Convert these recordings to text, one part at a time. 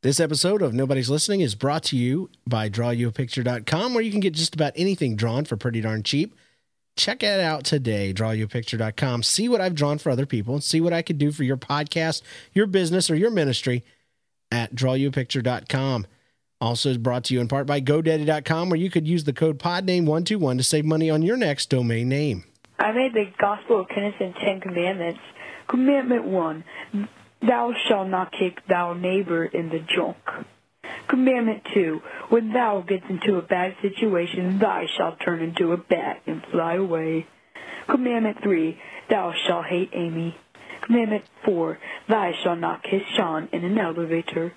This episode of Nobody's Listening is brought to you by drawyouapicture.com, where you can get just about anything drawn for pretty darn cheap. Check it out today, drawyouapicture.com. See what I've drawn for other people and see what I could do for your podcast, your business, or your ministry at drawyouapicture.com. Also is brought to you in part by GoDaddy.com, where you could use the code PODNAME121 to save money on your next domain name. I made the Gospel of Kenneth and Ten Commandments. Commandment 1 Thou shalt not kick thou neighbor in the junk. Commandment 2 When thou gets into a bad situation, thou shalt turn into a bat and fly away. Commandment 3 Thou shalt hate Amy. Commandment 4 Thou shalt not kiss Sean in an elevator.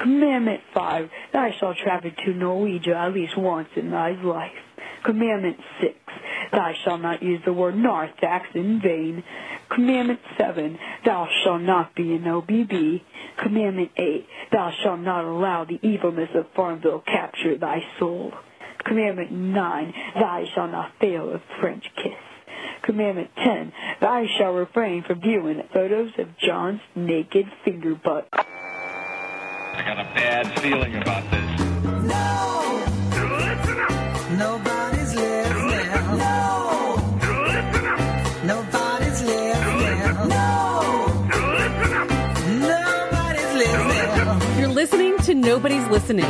Commandment 5 Thou shalt travel to Norwegia at least once in thy life. Commandment 6 Thou shalt not use the word narthex in vain. Commandment 7 Thou shalt not be an OBB. Commandment 8 Thou shalt not allow the evilness of Farmville capture thy soul. Commandment 9 Thou shalt not fail a French kiss. Commandment 10 Thou shalt refrain from viewing photos of John's naked finger butt. I got a bad feeling about this. No. Nobody's listening. Nobody's Listening,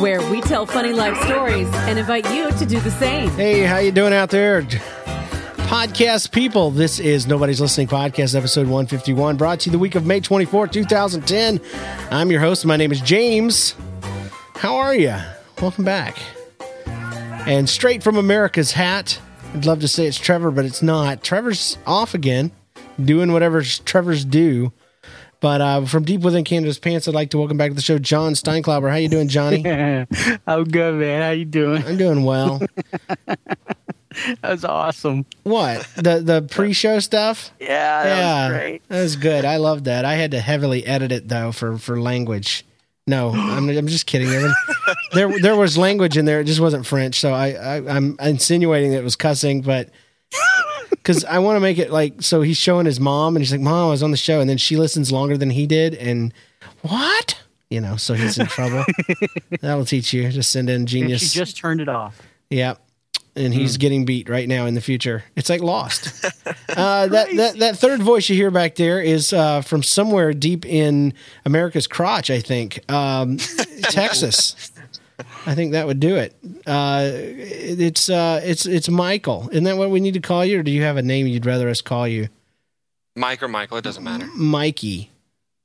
where we tell funny life stories and invite you to do the same. Hey, how you doing out there? Podcast people, this is Nobody's Listening Podcast, episode 151, brought to you the week of May 24, 2010. I'm your host. My name is James. How are you? Welcome back. And straight from America's hat, I'd love to say it's Trevor, but it's not. Trevor's off again, doing whatever Trevor's do. But uh, from deep within Canada's pants, I'd like to welcome back to the show John Steinklauber. How you doing, Johnny? I'm good, man. How you doing? I'm doing well. that was awesome. What the the pre-show stuff? Yeah, that yeah, was great. that was good. I loved that. I had to heavily edit it though for for language. No, I'm, I'm just kidding. There, there was language in there. It just wasn't French. So I, I I'm insinuating that it was cussing, but because I want to make it like so he's showing his mom and he's like, "Mom, I was on the show," and then she listens longer than he did, and what? You know, so he's in trouble. That'll teach you. Just send in And genius. she just turned it off. Yeah. And he's getting beat right now in the future. It's like Lost. uh, that, that that third voice you hear back there is uh, from somewhere deep in America's crotch, I think. Um, Texas. I think that would do it. Uh, it's uh, it's it's Michael. Isn't that what we need to call you, or do you have a name you'd rather us call you? Mike or Michael, it doesn't matter. Mikey.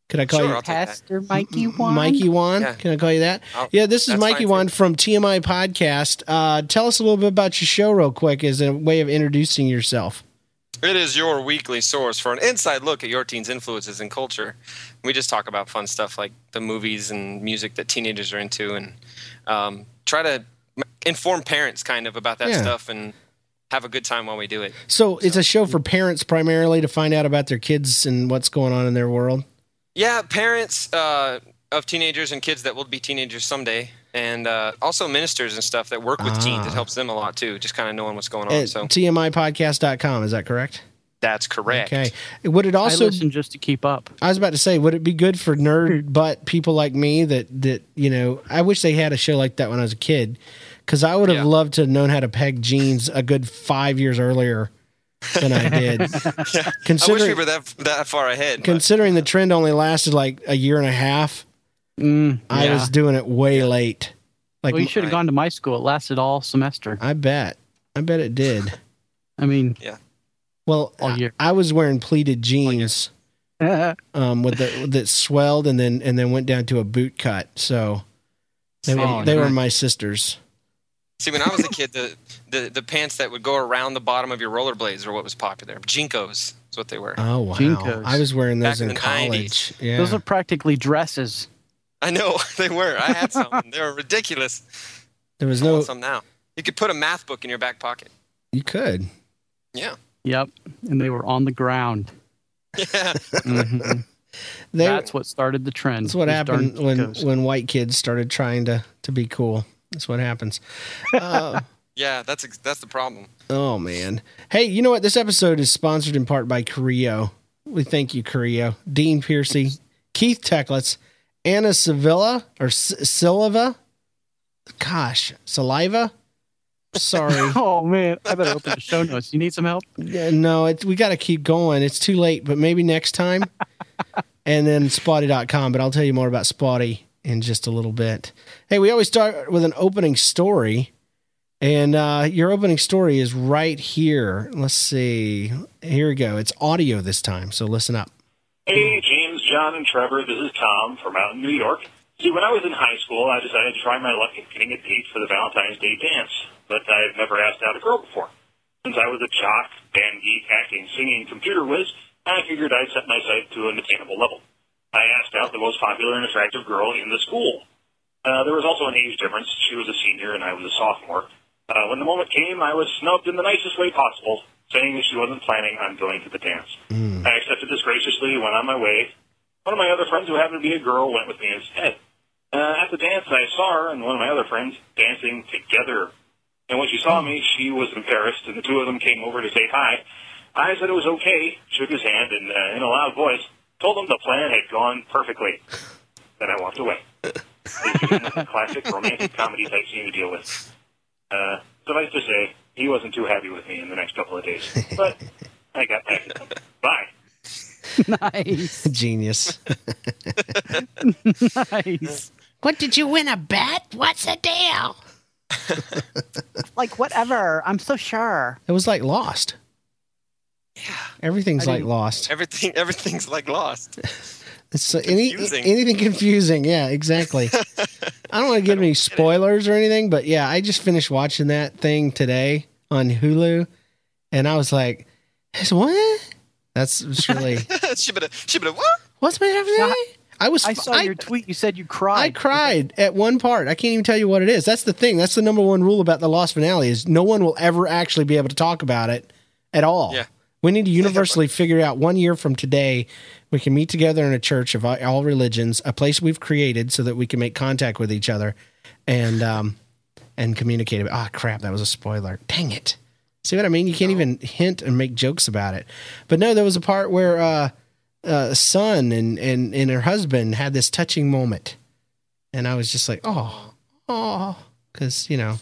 Could I call Sure, you that. Pastor Mikey Wan. Mikey Wan? Yeah. Can I call you that? I'll- yeah, this is Mikey fine, Wan from TMI Podcast. Uh, tell us a little bit about your show, real quick, as a way of introducing yourself. It is your weekly source for an inside look at your teen's influences and culture. We just talk about fun stuff like the movies and music that teenagers are into, and um, try to inform parents kind of about that Yeah. stuff and have a good time while we do it. So it's a show for parents primarily to find out about their kids and what's going on in their world. Yeah, parents uh, of teenagers and kids that will be teenagers someday, and uh, also ministers and stuff that work with teens. Ah. It helps them a lot too, just kind of knowing what's going on. At so TMIpodcast.com, is that correct? that's correct. Okay. Would it I also listen just to keep up. I was about to say, would it be good for nerd butt people like me that that you know? I wish they had a show like that when I was a kid, because I would have Yeah. loved to have known how to peg jeans a good five years earlier than I did. I wish we were that that far ahead. but- considering the trend only lasted like a year and a half, Mm, I yeah. was doing it way late. Like well, you should have gone to my school. It lasted all semester. I bet, I bet it did. I mean, yeah. Well, All I, year. I was wearing pleated jeans um, with the that swelled and then and then went down to a boot cut. So they were they were my sisters. See, when I was a kid, the, the, the pants that would go around the bottom of your rollerblades were what was popular. JNCOs is what they were. Oh wow! JNCOs. I was wearing those Back in in the college. Yeah, those are practically dresses. I know they were. I had some. they were ridiculous. There was I no. want some now. You could put a math book in your back pocket. You could. Yeah. Yep. And they were on the ground. Yeah. Mhm. They, That's what started the trend. That's what happened when Kikos. when white kids started trying to to be cool. That's what happens. Uh, Yeah. That's that's the problem. oh man. Hey, you know what? This episode is sponsored in part by Creo. We thank you, Creo. Dean Piercy, Keith Tecklitz, Anna Sevilla or S- Silva. Gosh, saliva. Sorry. Oh man, I better open the show notes. You need some help? Yeah, no, it's, we got to keep going. It's too late, but maybe next time. and then spawty.com, but I'll tell you more about Spawty in just a little bit. Hey, we always start with an opening story. And uh, your opening story is right here. Let's see. Here we go. It's audio this time, so listen up. Hey, James, John, and Trevor. This is Tom from out in New York. See, when I was in high school, I decided to try my luck at getting a date for the Valentine's Day dance, but I've never asked out a girl before. Since I was a jock, band geek, acting, singing, computer whiz, I figured I'd set my sight to an attainable level. I asked out the most popular and attractive girl in the school. Uh, there was also an age difference. She was a senior and I was a sophomore. Uh, when the moment came, I was snubbed in the nicest way possible, saying that she wasn't planning on going to the dance. I accepted this graciously, went on my way. One of my other friends, who happened to be a girl, went with me instead. Uh, at the dance, I saw her and one of my other friends dancing together. And when she saw me, she was embarrassed, and the two of them came over to say hi. I said it was okay, shook his hand, and uh, in a loud voice, told him the plan had gone perfectly. Then I walked away. Classic romantic comedy type scene to deal with. Uh, suffice to say, he wasn't too happy with me in the next couple of days. But I got back. Bye. Nice, Genius. nice. what did you win a bet? What's the deal? Like whatever. I'm so sure. It was like Lost. Yeah. Everything's I like Lost. Everything everything's like lost. It's uh, any, anything confusing. Yeah, exactly. I don't want to give any spoilers or anything, but yeah, I just finished watching that thing today on Hulu, and I was like, "It's what?" That's it's really shibida shibida what? what's my happening? I was I saw I, your tweet. You said you cried. I cried at one part. I can't even tell you what it is. That's the thing. That's the number one rule about the Lost finale is no one will ever actually be able to talk about it at all. Yeah. We need to universally figure out one year from today, we can meet together in a church of all- all religions, a place we've created so that we can make contact with each other and um and communicate about ah crap, that was a spoiler. Dang it. See what I mean? You can't even hint and make jokes about it. But no, there was a part where uh uh Sun and and and her husband had this touching moment. And I was just like, "Oh, oh, cuz you know,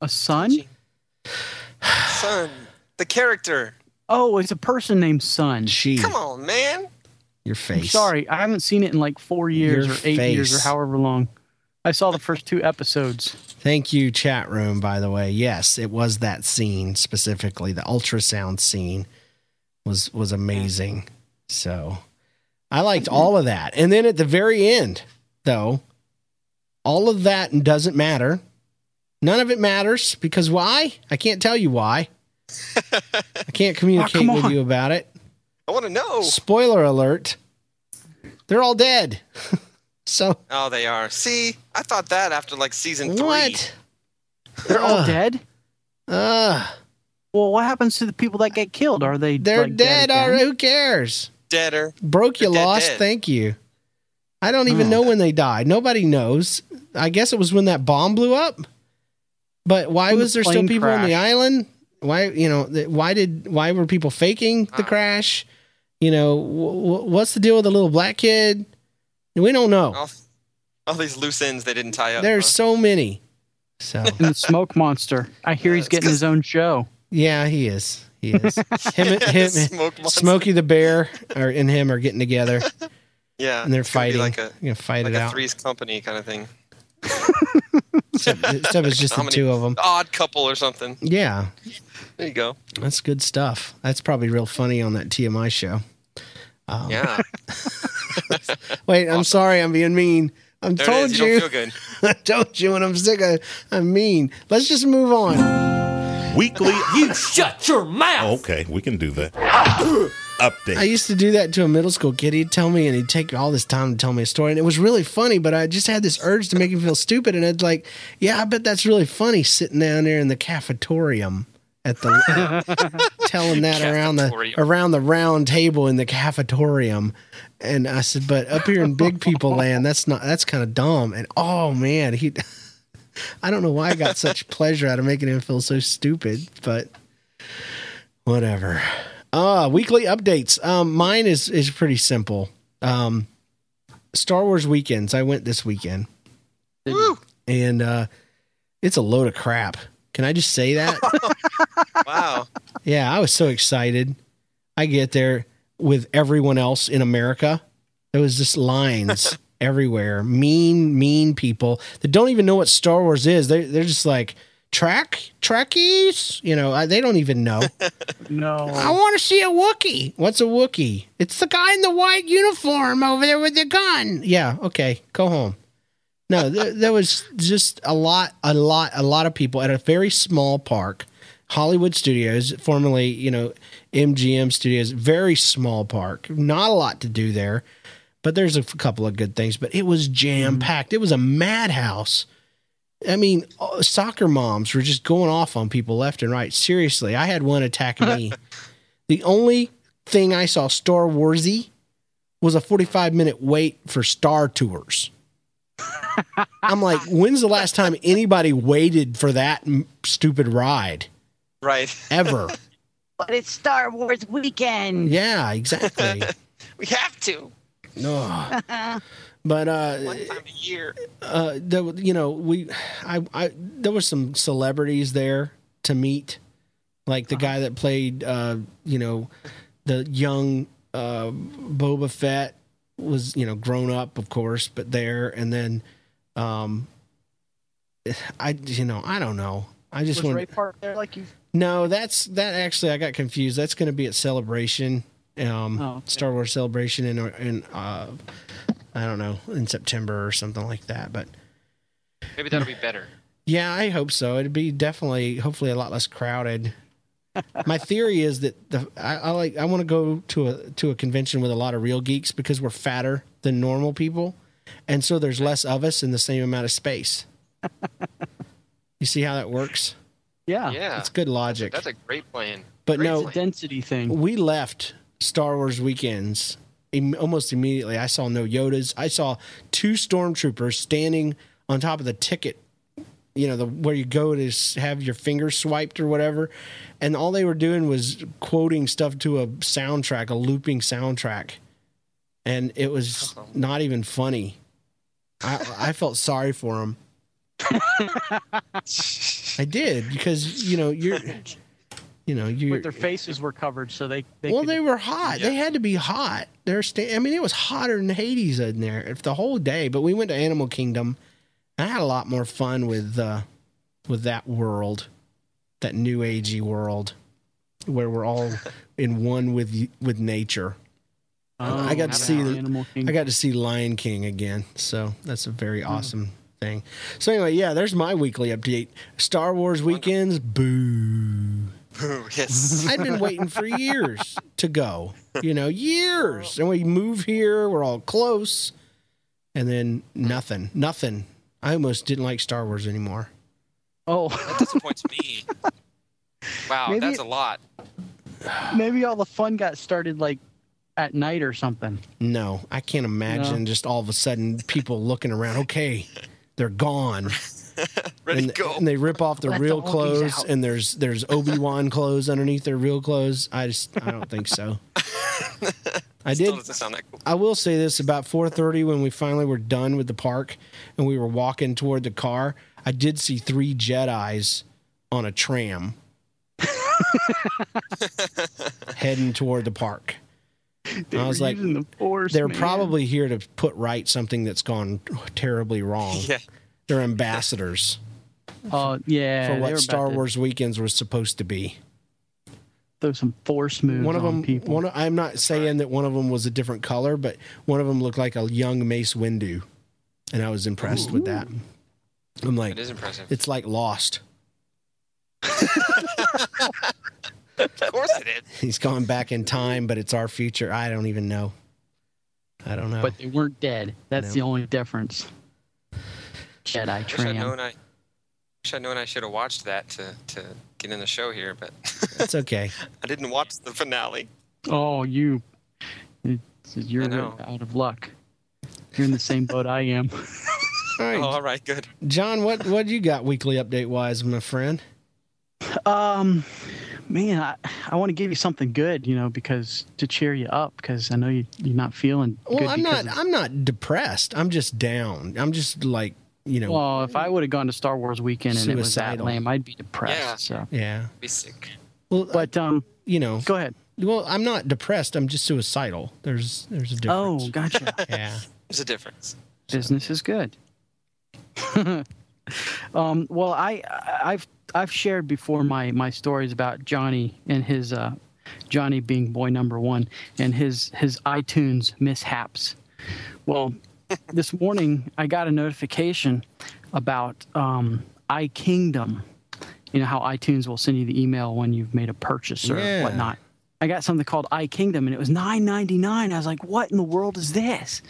A son? Son. The character. Oh, it's a person named Sun. she Come on, man. your face. I'm sorry, I haven't seen it in like four years Your or eight years or however long. I saw the first two episodes. Thank you, chat room, by the way. Yes, it was that scene specifically. The ultrasound scene was was amazing. So I liked all of that. And then at the very end, though, all of that doesn't matter. None of it matters because why? I can't tell you why. I can't ah, communicate come with you about it. I want to know. Spoiler alert. They're all dead. so Oh, they are. See, I thought that after like season three. what? They're all Ugh. dead. Uh, Well, what happens to the people that get killed? Are they? they're like, dead. again? already. Who cares? Deader. Broke you They're dead, lost. dead. Thank you. I don't even Oh. know when they died. Nobody knows. I guess it was when that bomb blew up. But why When the was there still plane people on the crashed. island? Why you know? th- Why did why were people faking the Ah. crash? You know, w- w- what's the deal with the little black kid? We don't know. All, all these loose ends they didn't tie up. There's huh? so many. So And the smoke monster. I hear he's getting his own show. yeah, he is. He is. Him, and him, Smoke. Smokey the bear, or and him are getting together, Yeah. and they're it's gonna be fighting. like a You're gonna fight like it a out. three's company kind of thing. Except, except it's just How the many- two of them. Odd couple or something. Yeah, There you go. that's good stuff. That's probably real funny on that TMI show. Um, Yeah. Wait, I'm sorry, I'm being mean. I There told it is. You, you, don't feel good. I told you when I'm sick. of I'm mean. Let's just move on. Weekly. You shut your mouth. Okay, we can do that. update. I used to do that to a middle school kid. He'd tell me, and he'd take all this time to tell me a story, and it was really funny. But I just had this urge to make him feel stupid, and it's like, yeah, I bet that's really funny sitting down there in the cafetorium at the telling that around the around the round table in the cafetorium. And I said, but up here in big people land, that's not that's kind of dumb. And oh man, he. I don't know why I got such pleasure out of making him feel so stupid, but whatever. Uh weekly updates. Um mine is is pretty simple. Um Star Wars weekends. I went this weekend. And uh it's a load of crap. Can I just say that? Wow. yeah, I was so excited. I get there with everyone else in America. There was just lines everywhere. Mean, mean people that don't even know what Star Wars is. They they're just like track trackies. You know, I, they don't even know. No. I want to see a Wookie. What's a Wookie? It's the guy in the white uniform over there with the gun. Yeah, okay, go home. No, there, there was just a lot, a lot, a lot of people at a very small park, Hollywood Studios, formerly, you know, MGM Studios, very small park. Not a lot to do there, but there's a couple of good things. But it was jam packed. It was a madhouse. I mean, uh, soccer moms were just going off on people left and right. Seriously, I had one attack me. the only thing I saw Star Warsy was a 45 minute wait for Star Tours. I'm like, when's the last time anybody waited for that m- stupid ride Right. ever? But it's Star Wars weekend. yeah, exactly. We have to. No. But uh, One time a year. uh, there, you know, we, I, I, there were some celebrities there to meet, like the guy that played, uh, you know, the young uh, Boba Fett was, you know, grown up, of course, but there, and then, um, I, you know, I don't know. I just Was want Ray Park there like you? no, that's that. Actually, I got confused. That's going to be at Celebration, um, Oh, okay. Star Wars Celebration in in uh, I don't know in September or something like that. But Maybe that'll be better. yeah, I hope so. It'd be definitely, hopefully, a lot less crowded. My theory is that the I, I like I want to go to a to a convention with a lot of real geeks because we're fatter than normal people, and so there's less of us in the same amount of space. you see how that works? Yeah. Yeah. It's good logic. That's a great plan. But Great no, It's a density thing. we left Star Wars weekends im- almost immediately. I saw no Yodas. I saw two stormtroopers standing on top of the ticket, you know, the where you go to have your finger swiped or whatever, and all they were doing was quoting stuff to a soundtrack, a looping soundtrack, and it was not even funny. I I felt sorry for them. I did because you know you're, you know you But their faces were covered, so they. they well, could- they were hot. They had to be hot. They're sta- I mean, it was hotter than Hades in there if the whole day. But we went to Animal Kingdom. I had a lot more fun with uh, with that world, that new agey world, where we're all in one with with nature. Oh, I got to see the, I got to see Lion King again, so that's a very Hmm. awesome thing. So anyway, yeah, there's my weekly update. Star Wars weekends, boo. yes. I've been waiting for years to go. You know, years. And we move here, we're all close. And then nothing. Nothing. I almost didn't like Star Wars anymore. Oh, That disappoints me. Wow, Maybe that's a lot. maybe all the fun got started like at night or something. No, I can't imagine just all of a sudden people looking around. Okay, they're gone. Ready and, to go. and they rip off their Let real the clothes, and there's there's Obi Wan clothes underneath their real clothes. I just I don't think so. I did doesn't sound that cool. I will say this about 4:30 when we finally were done with the park and we were walking toward the car. I did see three Jedi's on a tram heading toward the park. They I was like, the force, they're man. probably here to put right something that's gone terribly wrong. Yeah. They're ambassadors Oh yeah. for what about Star to Wars weekends were supposed to be. Throw some force moves One of on them, people. one I'm not saying that one of them was a different color, but one of them looked like a young Mace Windu, and I was impressed with that. I'm like, It is impressive. It's like Lost. Of course it is. He's gone back in time, but it's our future. I don't even know. I don't know. But they weren't dead. That's No. the only difference. Jedi Wish I'd known I. Wish I'd known I should have watched that to to get in the show here, but it's okay. I didn't watch the finale. Oh, you, you're out of luck. You're in the same boat I am. All right, Oh, all right, good. John. What what you got weekly update wise, my friend? Um, man, I, I want to give you something good, you know, because to cheer you up, because I know you, you're not feeling Well, good. I'm not. of- I'm not depressed. I'm just down. I'm just like you know. well, if I would have gone to Star Wars weekend and it was that lame, I'd be depressed. Yeah. So, yeah. Be sick. Well, but um, you know. go ahead. Well, I'm not depressed. I'm just suicidal. There's there's a difference. Oh, gotcha. yeah. There's a difference. Business is good. um, well, I I've I've shared before my my stories about Johnny and his uh, Johnny being boy number one and his his iTunes mishaps. Well, this morning I got a notification about um, iKingdom. You know how iTunes will send you the email when you've made a purchase or Yeah. whatnot. I got something called iKingdom and it was nine ninety nine. I was like, "What in the world is this?"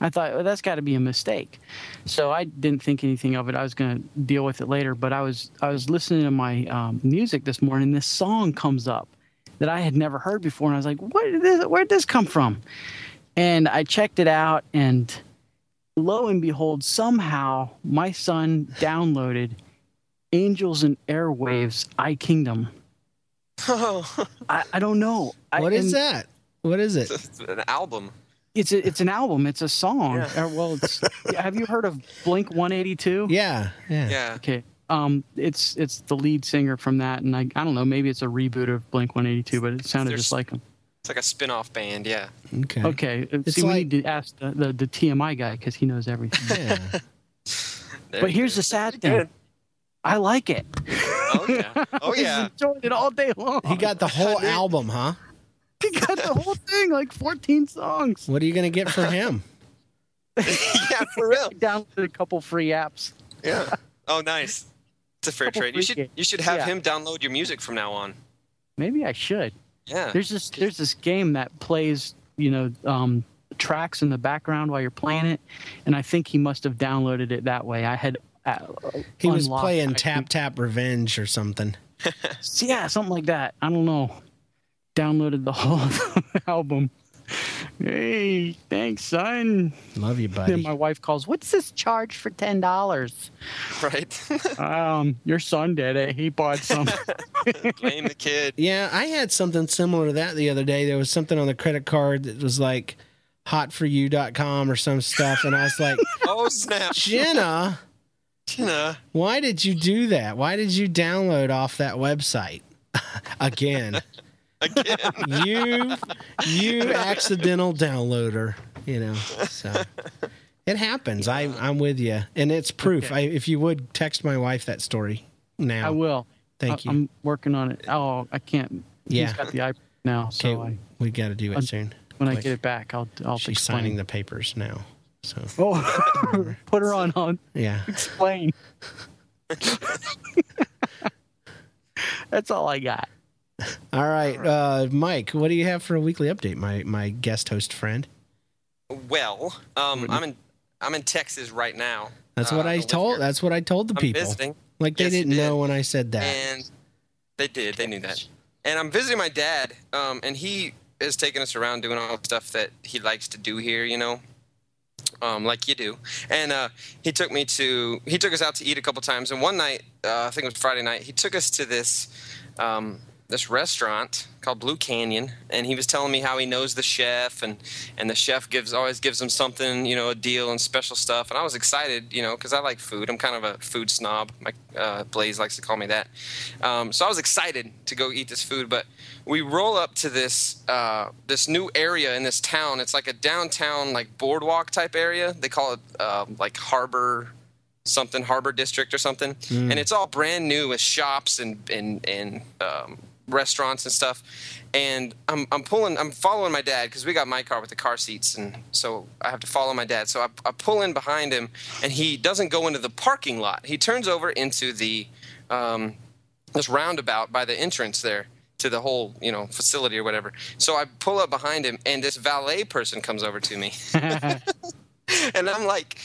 I thought well, that's got to be a mistake. So I didn't think anything of it. I was going to deal with it later. But I was I was listening to my um, music this morning. and This song comes up that I had never heard before, and I was like, "What? Did this, where did this come from?" And I checked it out, and lo and behold, somehow my son downloaded "Angels and Airwaves" I Kingdom. Oh, I, I don't know. I- What is that? What is it? it's an album. It's a, it's an album. It's a song. Yeah. Uh, well, it's, have you heard of Blink 182? Yeah. Yeah. Yeah. Okay. Um, it's it's the lead singer from that, and I I don't know. Maybe it's a reboot of Blink 182, but it sounded There's- just like him. It's like a spin-off band. Yeah. Okay. Okay. uh, It's See, we need to ask the, the, the TMI guy because he knows everything. Yeah. But here's the sad thing. good. I like it. Oh yeah. Oh I just yeah. enjoyed it all day long. He got the whole album, huh? he got the whole thing, like 14 songs. What are you gonna get for him? yeah, for real. I downloaded a couple free apps. Yeah. Oh, nice. It's a fair Couple trade. You should games. you should have Yeah. him download your music from now on. Maybe I should. Yeah. There's this there's this game that plays, you know, um, tracks in the background while you're playing it, and I think he must have downloaded it that way. I had uh, He was playing iTunes. Tap Tap Revenge or something. Yeah, something like that. I don't know. Downloaded the whole album. Hey, thanks, son. Love you, Then buddy. my wife calls. What's this charge for ten dollars? Right. Um, your son did it. He bought some. Blame the kid. Yeah, I had something similar to that the other day. There was something on the credit card that was like hotforyou.com or some stuff. And I was like, Oh snap. Jenna, Tina. why did you do that? Why did you download off that website? Again, Again. you, you accidental downloader, you know, so it happens. I, I'm with you. And it's proof. I, if you would text my wife that story now. I will. Thank I, you. I'm working on it. Oh, I can't. Yeah. He's got the iPad now, so Okay, I, we got to do it Un- soon. when I get it back, I'll I'll She's explain. signing the papers now. So Oh, put her on on yeah. explain. That's all I got. All right, uh, Mike. What do you have for a weekly update, my my guest host friend? Well, um, I'm in I'm in Texas right now. That's Uh, what I told. here. That's what I told the I'm people. visiting. Like they Yes, didn't did. know when I said that. And they did. They knew that. And I'm visiting my dad, um, and he is taking us around doing all the stuff that he likes to do here. You know, um, like you do. And uh, he took me to. He took us out to eat a couple times. And one night, uh, I think it was Friday night, he took us to this. Um, this restaurant called Blue Canyon, and he was telling me how he knows the chef, and and the chef gives always gives him something, you know, a deal and special stuff. And I was excited, you know, because I like food. I'm kind of a food snob. My uh, Blaze likes to call me that. Um, so I was excited to go eat this food. But we roll up to this uh, this new area in this town. It's like a downtown like boardwalk type area. They call it uh, like Harbor something Harbor District or something, and it's all brand new with shops and and and um, restaurants and stuff. And I'm I'm pulling I'm following my dad because we got my car with the car seats, and so I have to follow my dad. So I, I pull in behind him, and he doesn't go into the parking lot. He turns over into the um, this roundabout by the entrance there to the whole you know facility or whatever. So I pull up behind him, and this valet person comes over to me. and I'm like,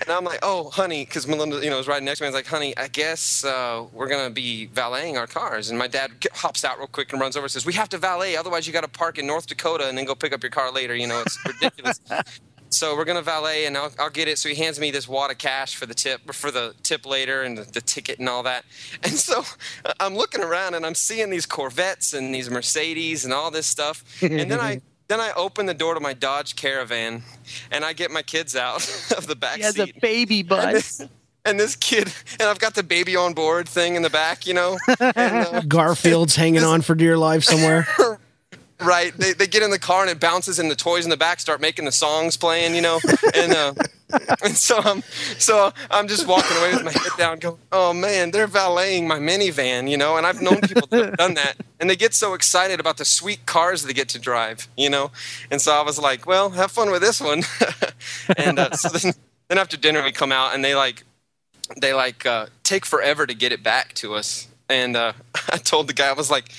and I'm like, oh, honey, because Melinda, you know, was riding next to me. I was like, honey, I guess uh, we're gonna be valeting our cars. And my dad hops out real quick and runs over and says, we have to valet, otherwise you got to park in North Dakota and then go pick up your car later. You know, it's ridiculous. so we're gonna valet, and I'll, I'll get it. So he hands me this wad of cash for the tip, for the tip later, and the, the ticket and all that. And so uh, I'm looking around and I'm seeing these Corvettes and these Mercedes and all this stuff. And then I then I open the door to my Dodge Caravan, and I get my kids out of the back He has a seat. baby And bus. this, and this kid, and I've got the baby on board thing in the back, you know. And, uh, Garfield's hanging on for dear life somewhere. right, they, they get in the car and it bounces, and the toys in the back start making the songs playing, you know. And uh, and so I'm so I'm just walking away with my head down, going, "Oh man, they're valeting my minivan," you know. And I've known people that have done that, and they get so excited about the sweet cars they get to drive, you know. And so I was like, "Well, have fun with this one." and uh, so then, then after dinner, we come out, and they like they like uh, take forever to get it back to us. And uh, I told the guy, I was like,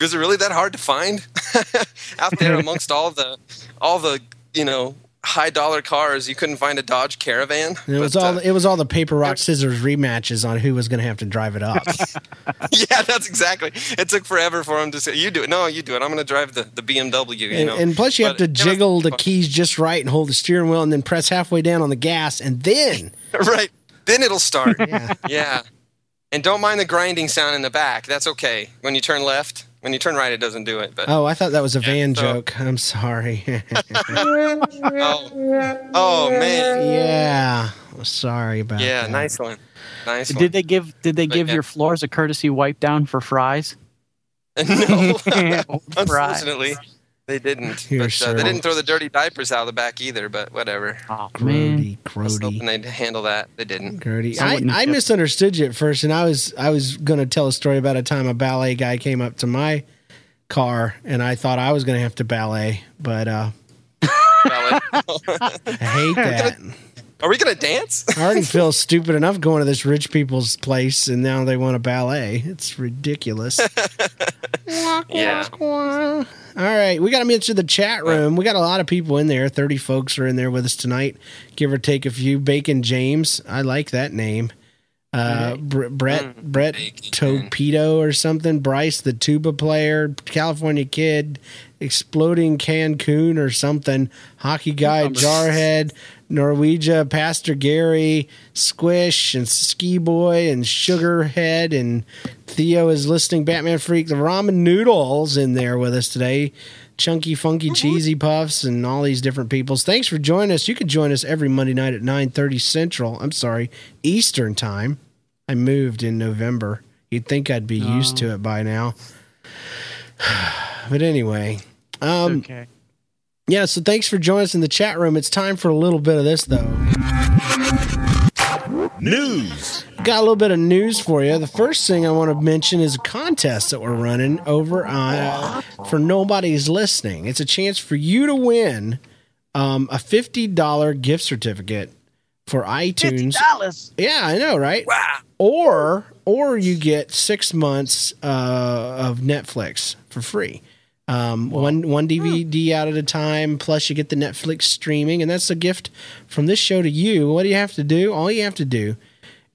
"Was it really that hard to find out there amongst all the all the you know high dollar cars? You couldn't find a Dodge Caravan." And it was But, all uh, it was all the paper rock scissors rematches on who was going to have to drive it up. yeah, that's exactly. It took forever for him to say, "You do it." No, you do it. I'm going to drive the, the BMW. You and, know. and plus, you have to it was jiggle the keys just right and hold the steering wheel, and then press halfway down on the gas, and then right. Then it'll start. Yeah. yeah. And don't mind the grinding sound in the back. That's okay. When you turn left, when you turn right, it doesn't do it. But oh, I thought that was a van so- joke. I'm sorry. oh, oh man. yeah, sorry about Yeah, that. nice one. Nice one. Did they give Did they But, give yeah. your floors a courtesy wipe down for fries? no, Fries. Unfortunately, they didn't. You're but uh, they didn't throw the dirty diapers out of the back either. But whatever. Oh man, Grody, I was hoping Grody, they'd handle that. They didn't. Grody. I I, I misunderstood you at first, and I was I was going to tell a story about a time a ballet guy came up to my car, and I thought I was going to have to ballet, but uh, Valid. I hate that. Are we gonna dance? I already feel stupid enough going to this rich people's place, and now they want a ballet. It's ridiculous. yeah. All right, we got to mention the chat room. We got a lot of people in there. Thirty folks are in there with us tonight, give or take a few. Bacon James, I like that name. Uh, Br- Brett Brett Bacon. Torpedo or something. Bryce, the tuba player, California kid, exploding Cancun or something. Hockey guy, Jarhead, Norwegia, Pastor Gary, Squish, and Ski Boy, and Sugarhead, and Theo is listening. Batman Freak, the Ramen Noodles in there with us today. Chunky, funky, cheesy puffs, and all these different peoples. Thanks for joining us. You can join us every Monday night at nine thirty Central. I'm sorry, Eastern time. I moved in November. You'd think I'd be used to it by now. but anyway, um, okay. Yeah. So thanks for joining us in the chat room. It's time for a little bit of this, though. News. Got a little bit of news for you. The first thing I want to mention is a contest that we're running over on uh, for nobody's listening. It's a chance for you to win um, a fifty dollar gift certificate for iTunes. dollars. Yeah, I know, right? Wow. Or or you get six months uh, of Netflix for free. Um, one one DVD out at a time. Plus, you get the Netflix streaming, and that's a gift from this show to you. What do you have to do? All you have to do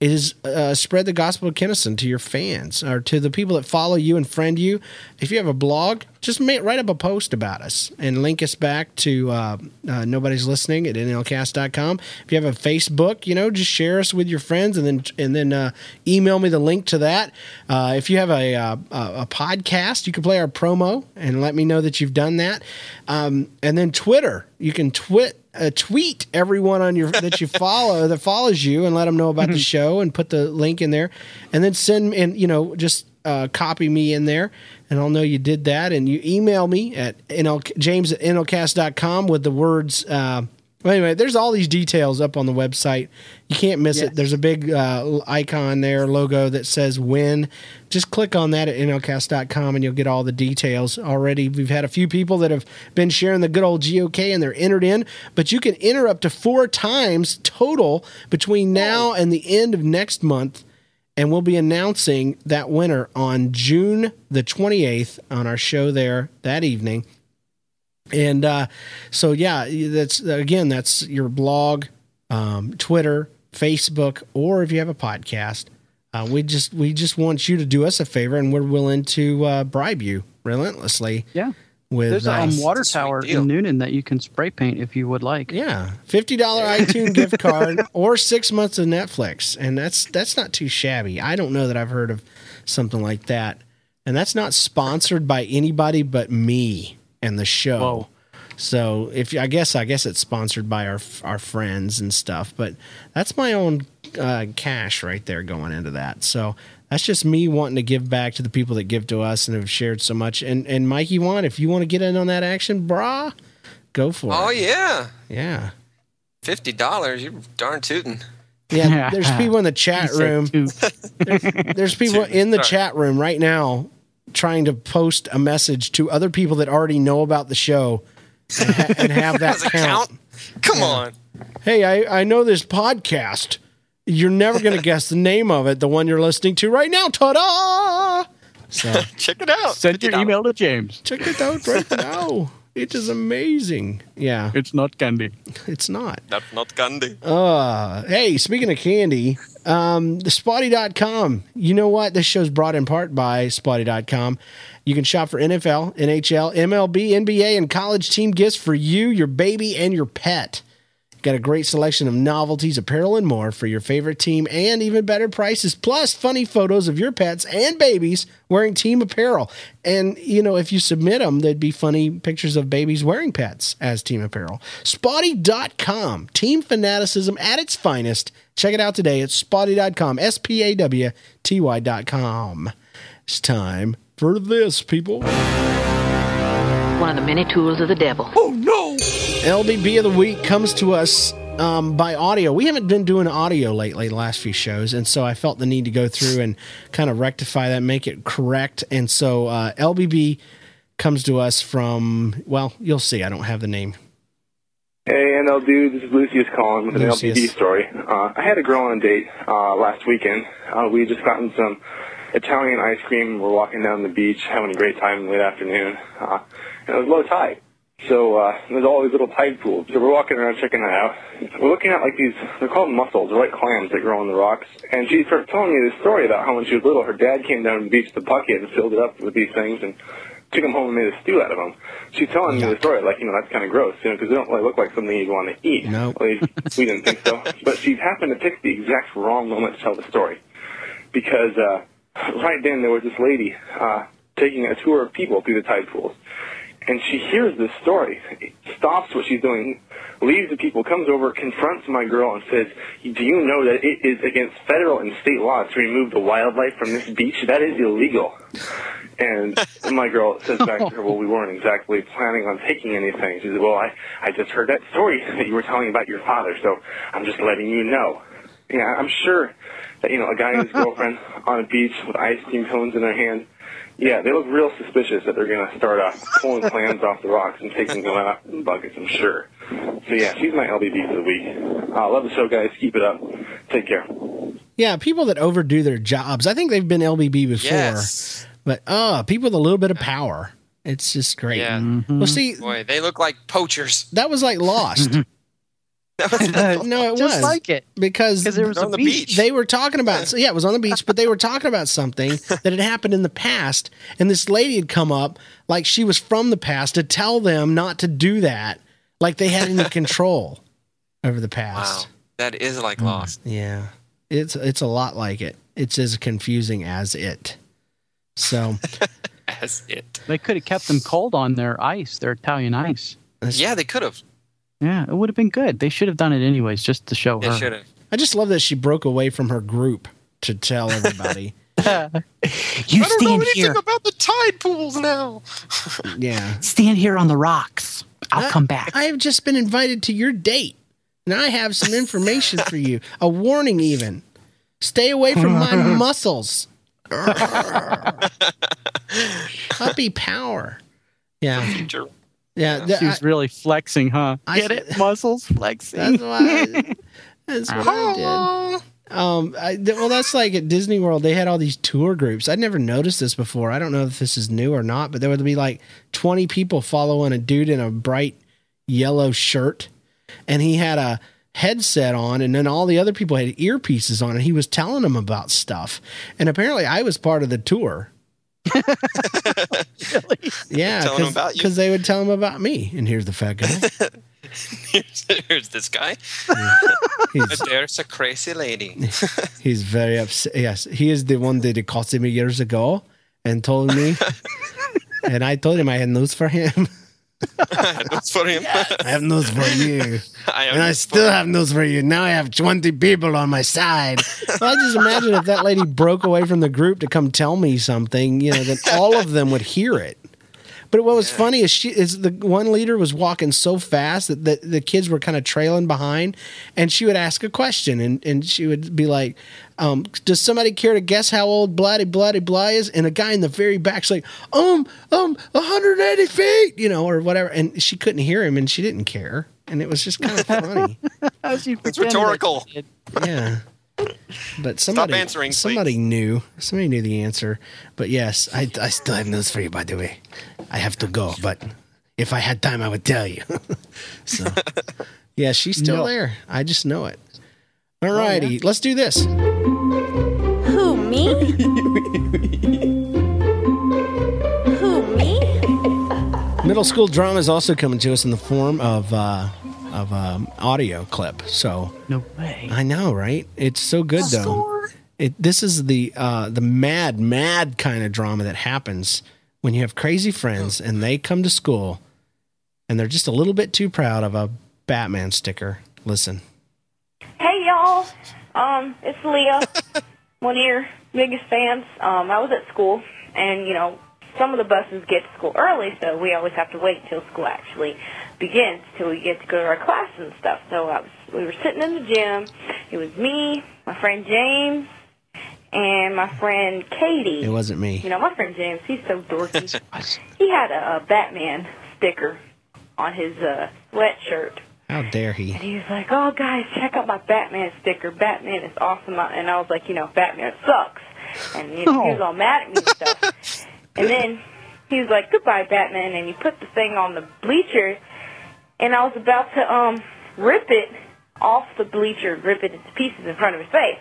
is uh, spread the gospel of Kinnison to your fans or to the people that follow you and friend you. If you have a blog, just ma- write up a post about us and link us back to uh, uh, nobody's listening at nlcast.com. If you have a Facebook, you know, just share us with your friends and then and then uh, email me the link to that. Uh, if you have a, uh, a a podcast, you can play our promo and let me know that you've done that. Um, and then Twitter, you can twit uh, tweet everyone on your that you follow that follows you and let them know about the show and put the link in there. And then send and you know just uh, copy me in there. And I'll know you did that. And you email me at NL, james at nlcast.com with the words uh, well, anyway there's all these details up on the website. You can't miss it. There's a big uh, icon there logo that says win. Just click on that at nlcast.com and you'll get all the details. Already we've had a few people that have been sharing the good old gok and they're entered in but you can enter up to four times total between now and the end of next month and we'll be announcing that winner on June the 28th on our show there that evening. And uh, so, yeah, that's again, that's your blog, um, Twitter, Facebook, or if you have a podcast. Uh, we just we just want you to do us a favor, and we're willing to uh, bribe you relentlessly. Yeah. With There's a uh, um, water tower in Noonan that you can spray paint if you would like. Yeah, fifty dollar iTunes gift card or six months of Netflix, and that's that's not too shabby. I don't know that I've heard of something like that, and that's not sponsored by anybody but me and the show. Whoa. So if I guess I guess it's sponsored by our our friends and stuff, but that's my own uh, cash right there going into that. So that's just me wanting to give back to the people that give to us and have shared so much. And and Mikey, want if you want to get in on that action, brah, go for Oh it. Oh yeah, Yeah. fifty dollars. You're darn tootin'. Yeah, there's people in the chat room. two. There's people in the Sorry. chat room right now trying to post a message to other people that already know about the show and, ha- and have that count. count? Come on. Hey, I, I know this podcast. You're never going to guess the name of it, the one you're listening to right now. Ta da! So Check it out. Send your $50. email to James. check it out right now. It is amazing. Yeah, It's not candy. it's not. Not, not candy. Uh, hey, speaking of candy, um, the spawty.com. You know what? This show's brought in part by spawty.com. You can shop for NFL, NHL, MLB, NBA, and college team gifts for you, your baby, and your pet. Got a great selection of novelties, apparel, and more for your favorite team, and even better prices, plus funny photos of your pets and babies wearing team apparel. And, you know, if you submit them, there'd be funny pictures of babies wearing pets as team apparel. Spawty.com, team fanaticism at its finest. Check it out today at spawty.com, S P A W T Y.com. It's time for this, people. One of the many tools of the devil. Oh, LBB of the week comes to us um, by audio. We haven't been doing audio lately, the last few shows, and so I felt the need to go through and kind of rectify that, make it correct. And so uh, LBB comes to us from, well, you'll see. I don't have the name. Hey, NL dude, this is Lucius calling with an LBB story. Uh, I had a girl on a date uh, last weekend. Uh, we had just gotten some Italian ice cream. We're walking down the beach, having a great time in the late afternoon. Uh, and it was low tide. So uh, there's all these little tide pools. So we're walking around checking that out. We're looking at like these, they're called mussels. They're like clams that grow on the rocks. And she started telling me this story about how when she was little, her dad came down and to the beach with a bucket and filled it up with these things and took them home and made a stew out of them. She's telling me the story like, you know, that's kind of gross, you know, because they don't really look like something you'd want to eat. No. Well, we didn't think so. But she happened to pick the exact wrong moment to tell the story. Because uh, right then there was this lady uh, taking a tour of people through the tide pools. And she hears this story, stops what she's doing, leaves the people, comes over, confronts my girl, and says, "Do you know that it is against federal and state law to remove the wildlife from this beach? That is illegal." And my girl says back to her, "Well, we weren't exactly planning on taking anything." She said, "Well, I I just heard that story that you were telling about your father, so I'm just letting you know." Yeah, I'm sure that you know a guy and his girlfriend on a beach with ice cream cones in their hand. Yeah, they look real suspicious that they're going to start uh, pulling clams off the rocks and taking them out in buckets, I'm sure. So, yeah, she's my LBB for the week. Uh, love the show, guys. Keep it up. Take care. Yeah, people that overdo their jobs. I think they've been LBB before. Yes. But, uh, people with a little bit of power. It's just great. Yeah. Well, see, Boy, they look like poachers. that was like Lost. no, it Just was like it. because there was a on the beach. beach. they were talking about so yeah it was on the beach but they were talking about something that had happened in the past and this lady had come up like she was from the past to tell them not to do that like they had any control over the past. Wow. past That is like Hmm. Lost. yeah it's it's a lot like it it's as confusing as it so As it. They could have kept them cold on their ice, their Italian ice. Yeah, they could have. Yeah, it would have been good. They should have done it anyways, just to show They her. should have. i just love that she broke away from her group to tell everybody You I don't know stand anything here. about the tide pools now. yeah Stand here on the rocks. I'll I- come back. I have just been invited to your date, and I have some information for you. A warning, even. Stay away from my muscles. Puppy power. Yeah, Future. Yeah. th- She was I- really flexing, huh? I- Get it? Muscles flexing. that's why. I, that's what I did. Um, I, th- well, that's like at Disney World. They had all these tour groups. I'd never noticed this before. I don't know if this is new or not, but there would be like twenty people following a dude in a bright yellow shirt, and he had a headset on, and then all the other people had earpieces on, and he was telling them about stuff. And apparently, I was part of the tour. Yeah, Telling them about you? because they would tell him about me. And here's the fat guy. here's, here's this guy. He's- There's a crazy lady. He's very upset. Yes, he is the one that accosted me years ago and told me. and I told him I had news for him. That's for him. I have news for you. I and I still have news for you. Now I have 20 people on my side. Well, I just imagine if that lady broke away from the group to come tell me something, you know, then all of them would hear it. But what was funny is she is the one leader was walking so fast that the, the kids were kind of trailing behind, and she would ask a question, and, and she would be like, um, "Does somebody care to guess how old Bloody Bloody Blah is?" And a guy in the very back's like, "Um, um, 180 feet," you know, or whatever, and she couldn't hear him, and she didn't care, and it was just kind of funny. It's rhetorical. yeah. But somebody, answering, please. somebody knew. Somebody knew the answer. But yes, I, I still have news for you. By the way, I have to go. But if I had time, I would tell you. so, yeah, she's still No. there. I just know it. All righty, let's do this. Who, me? Who, me? Middle school drama is also coming to us in the form of uh, of um, audio clip. So no way. I know, right? It's so good though. It this is the uh, the mad mad kind of drama that happens when you have crazy friends and they come to school and they're just a little bit too proud of a Batman sticker. Listen. Hey y'all, um, it's Leah, one of your biggest fans. Um, I was at school, and you know, some of the buses get to school early, so we always have to wait until school actually begins till we get to go to our classes and stuff. So I was, we were sitting in the gym. It was me, my friend James, and my friend Katie. It wasn't me. You know, my friend James, he's so dorky. he had a, a Batman sticker on his uh, sweatshirt. How dare he? And he was like, "Oh, guys, check out my Batman sticker. Batman is awesome." And I was like, "You know, Batman sucks." And he, he was all mad at me and stuff. and then he was like, "Goodbye, Batman." And he put the thing on the bleacher, and I was about to um rip it off the bleacher, rip it into pieces in front of his face,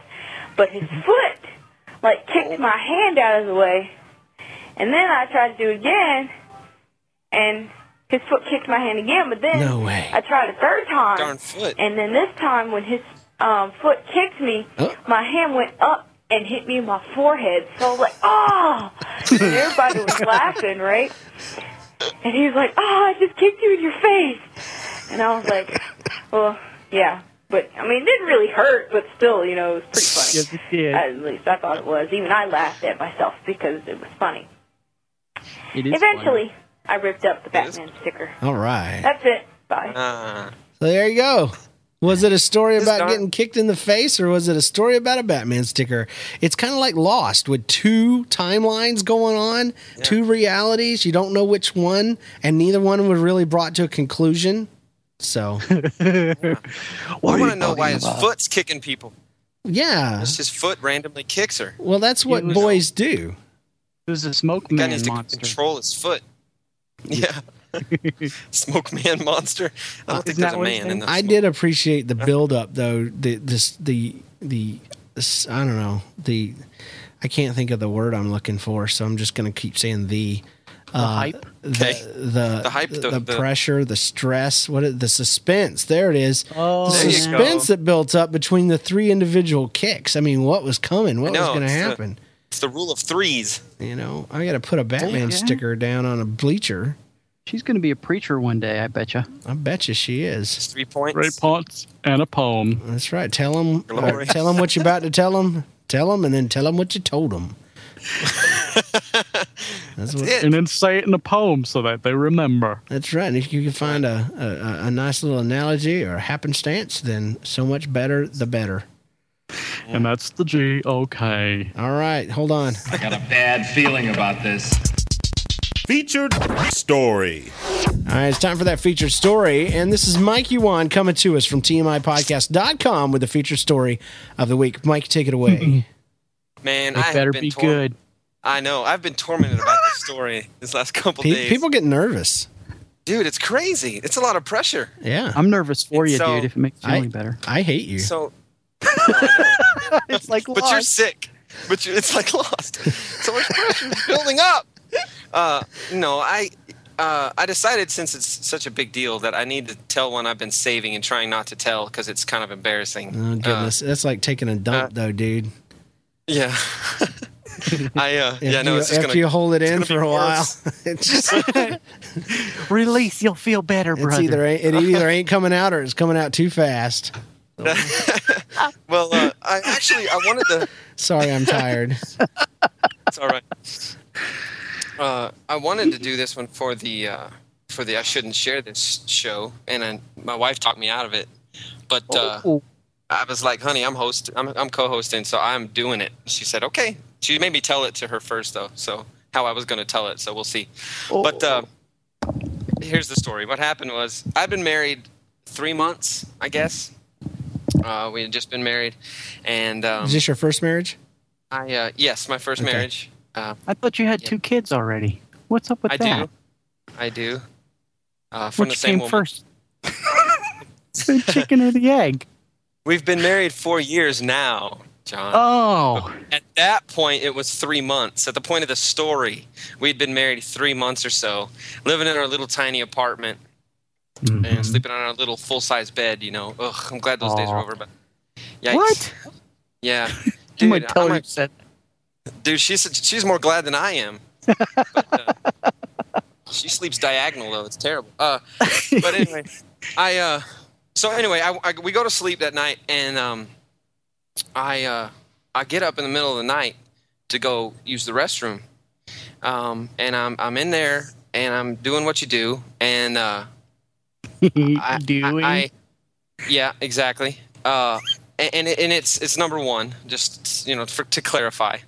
but his foot like kicked my hand out of the way, and then I tried to do it again, and his foot kicked my hand again. But then No way. I tried a third time. Darn foot. And then this time, when his um, foot kicked me, Oh. my hand went up and hit me in my forehead. So I was like, oh! And everybody was laughing, right? And he was like, oh, I just kicked you in your face. And I was like, well, yeah. But, I mean, it didn't really hurt, but still, you know, it was pretty funny. Yes, it did. At least I thought it was. Even I laughed at myself because it was funny. It is Eventually, I ripped up the Batman sticker. All right. That's it. Bye. Uh, So there you go. Was it a story about darn- getting kicked in the face or was it a story about a Batman sticker? It's kind of like Lost with two timelines going on, two realities. You don't know which one, and neither one was really brought to a conclusion. So, I want to know why his foot's kicking people. Yeah. Just his foot randomly kicks her. Well, that's what was- boys do. It was a smoke Guy man needs to control his foot. Yeah. Smoke man monster. I don't think there's a man in name- the I did appreciate the build up though. The this the the this, I don't know the I can't think of the word I'm looking for, so I'm just going to keep saying the. The uh, hype? the the The hype, the, the- the- pressure, the stress, what it, the suspense. There it is. Oh, the There you suspense go. that built up between the three individual kicks. I mean, what was coming? What was going to it's the- happen? It's the rule of threes. You know, I got to put a Batman yeah. sticker down on a bleacher. She's going to be a preacher one day, I bet you. I bet you she is. It's three points. Three points and a poem. That's right. Tell them. Glory. Uh, tell them what you're about to tell them. Tell them, and then tell them what you told them. That's what. it. And then say it in a poem so that they remember. That's right. And if you can find a, a, a nice little analogy or a happenstance, then so much better, the better. And that's the G. Okay. All right, hold on. I got a bad feeling about this. All right, hold on. I got a bad feeling about this. All right, hold on. I got a bad feeling about this. Featured story. All right, it's time for that featured story. And this is Mike Yuan coming to us from TMIPodcast.com with the featured story of the week. Mike, take it away. Man, It I have better been be tor- good. I know. I've been tormented about this story this last couple Pe- days. people get nervous. Dude, it's crazy. It's a lot of pressure. Yeah. I'm nervous for you, So- dude. If it makes you I- any better. I hate you. So, it's like but you're sick. But you it's like lost. So much pressure building up. Uh, no, I. Uh, I decided since it's such a big deal that I need to tell one I've been saving and trying not to tell because it's kind of embarrassing. Oh, goodness. That's like taking a dump, though, dude. Yeah. I uh After, yeah no you, it's just after gonna you hold it in for a while, worse. it's just Release, you'll feel better, it's brother. either it either ain't coming out or it's coming out too fast. well uh, I actually I wanted to Sorry, I'm tired. it's all right. Uh, I wanted to do this one for the uh, for the I shouldn't share this show, and then my wife talked me out of it. But uh, Oh. I was like, "Honey, I'm host. I'm, I'm co-hosting, so I'm doing it." She said, "Okay." She made me tell it to her first, though. So how I was going to tell it, so we'll see. But uh, here's the story. What happened was I've been married three months, I guess. Uh, we had just been married, and um, Is this your first marriage? I uh, yes, my first Okay. marriage. Uh, I thought you had two kids already. What's up with I that? do. I do. Uh, from the Which same came woman. first? the chicken or the egg? We've been married four years now, John. Oh, At that point, it was three months. At the point of the story, we'd been married three months or so, living in our little tiny apartment Mm-hmm. and sleeping on our little full size bed. You know, ugh, I'm glad those days are over. But yikes. What? Yeah, dude, might tell I'm her like- you said dude, she's she's more glad than I am. But, uh, she sleeps diagonal though. It's terrible. Uh, but anyway, I uh, so anyway, I, I we go to sleep that night, and um, I uh, I get up in the middle of the night to go use the restroom, um, and I'm I'm in there and I'm doing what you do, and uh, I, doing. I, I- yeah, exactly. Uh, and and, it, and it's it's number one, just you know, for, to clarify.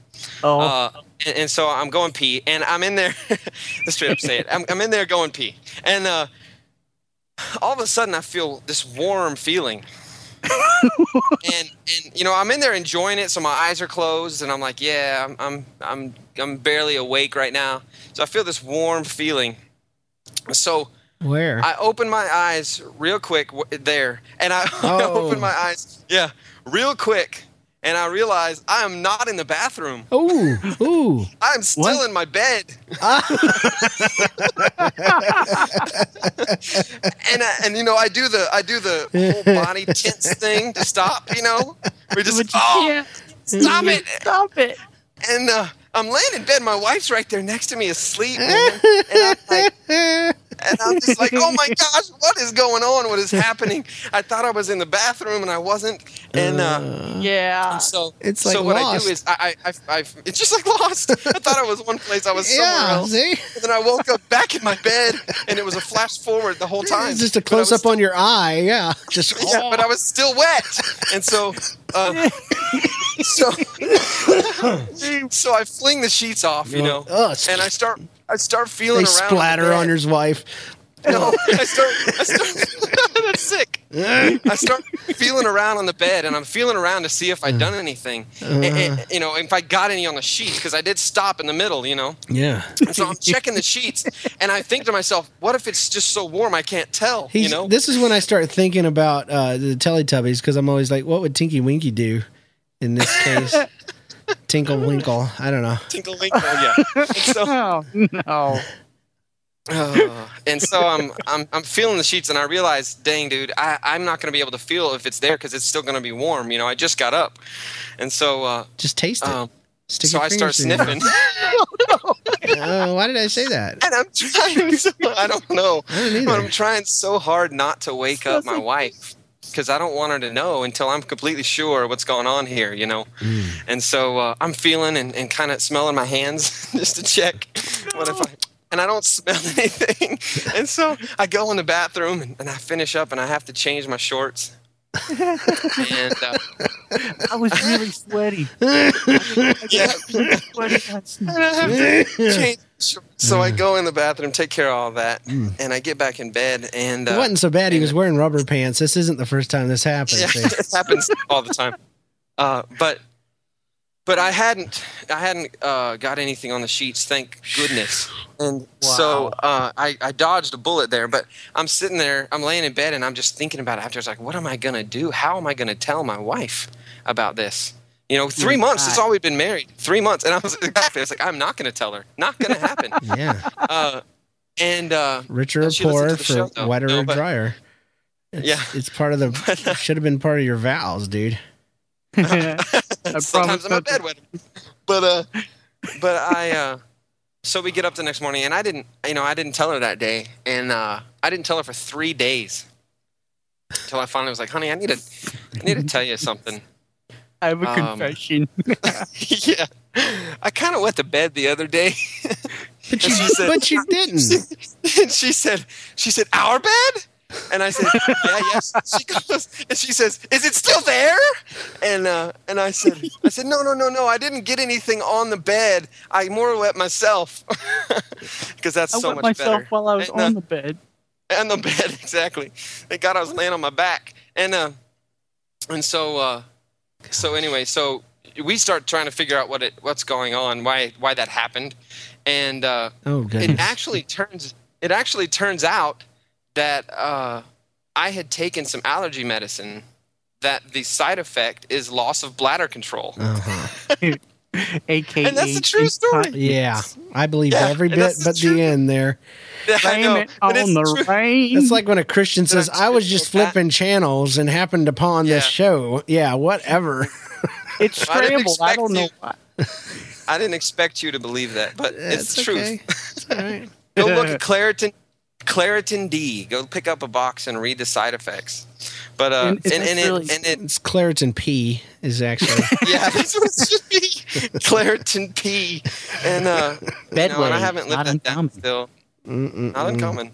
oh, Uh, and, and so I'm going pee, and I'm in there. let's straight up say it. I'm, I'm in there going pee, and uh, all of a sudden I feel this warm feeling, and and you know I'm in there enjoying it. So my eyes are closed, and I'm like, yeah, I'm I'm I'm I'm barely awake right now. So I feel this warm feeling. So Where? I open my eyes real quick w- there, and I, I Oh. open my eyes, yeah, real quick, and I realize I am not in the bathroom. Ooh, ooh. I'm still in my bed. and I, and you know I do the I do the whole body tense thing to stop. You know, we just oh stop it. Stop it. And uh, I'm laying in bed. My wife's right there next to me asleep, man. and I'm like. And I'm just like, oh my gosh, what is going on? What is happening? I thought I was in the bathroom and I wasn't. And uh, Yeah. and so, It's like so like what I do is I, I, I, I, it's just like lost. I thought I was one place, I was somewhere Yeah, else. see? And then I woke up back in my bed, and it was a flash forward the whole time. It's just a But I was close up on your eye. Yeah. Just yeah, but I was still wet, and so, uh, so, so I fling the sheets off, you know, Ugh, and I start, I start feeling they around. splatter on, his wife. No, I start, I start. that's sick. I start feeling around on the bed, and I'm feeling around to see if I'd done anything, and- and, you know, if I got any on the sheets, because I did stop in the middle, you know. Yeah. And so I'm checking the sheets, and I think to myself, what if it's just so warm I can't tell? He's, you know. This is when I start thinking about uh, the Teletubbies because I'm always like, what would Tinky Winky do in this case? Tinkle Winkle. I don't know. Tinkle Winkle, yeah. And so, Oh no. Uh, and so I'm I'm I'm feeling the sheets, and I realize, dang, dude, I I'm not gonna be able to feel if it's there because it's still gonna be warm. You know, I just got up, and so uh, Just taste it. um, Stick so I start fingers in it. sniffing, Oh, why did I say that? and I'm trying. So, I don't know, I don't either. but I'm trying so hard not to wake up my wife because I don't want her to know until I'm completely sure what's going on here. You know, Mm. and so uh, I'm feeling and, and kind of smelling my hands just to check what if I. And I don't smell anything. And so I go in the bathroom and, and I finish up and I have to change my shorts. And uh, I was really sweaty. yeah. Sweaty last And night. I have to change. So I go in the bathroom, take care of all that, and I get back in bed, and It uh, wasn't so bad. He was wearing rubber pants. This isn't the first time this happened. yeah, it happens all the time. Uh, but but I hadn't I hadn't uh, got anything on the sheets, thank goodness. And so uh, I I dodged a bullet there. But I'm sitting there, I'm laying in bed, and I'm just thinking about it after. It's like, what am I gonna do? How am I gonna tell my wife about this? You know, three months. That's all we've been married. Three months, and I was exactly. I was like, I'm not gonna tell her. Not gonna happen. Yeah. uh, and uh, Richer or poorer for show, wetter No, or but- drier. It's, Yeah. It's part of the, should have been part of your vows, dude. Sometimes I'm a bedwetter. But uh, but I uh, so we get up the next morning, and I didn't, you know, I didn't tell her that day, and uh, I didn't tell her for three days until I finally was like, "Honey, I need to, I need to tell you something." I have a Um, confession. yeah, I kind of went to bed the other day. But you, she said- but you didn't. and she said, she said, our bed? And I said, yeah, yes. She goes, and she says, is it still there? And uh, and I said, I said, no, no, no, no. I didn't get anything on the bed. I more wet myself because that's I so wet much myself better. while I was And, uh, on the bed. on the bed exactly thank god i was laying on my back and uh and so uh so anyway so we start trying to figure out what it what's going on why why that happened and uh Oh, it actually turns it actually turns out that uh i had taken some allergy medicine that the side effect is loss of bladder control Uh-huh. AKA. And that's the true story. Yeah. I believe Yeah, every bit that's the but the end there. I know, it on it's the true. rain. It's like when a Christian says, I was just flipping channels and happened upon this show. Yeah, whatever. it's I scrambled. I don't know why. i didn't expect you to believe that but it's the truth okay. It's all right. Go look at Claritin, Claritin D. Go pick up a box and read the side effects. But uh, And and, it's and, it, really- and it, It's Claritin P is actually. yeah, that's what it should be. Claritin P. And uh, you know, and I haven't lived that down still. Mm-mm-mm. Not uncommon.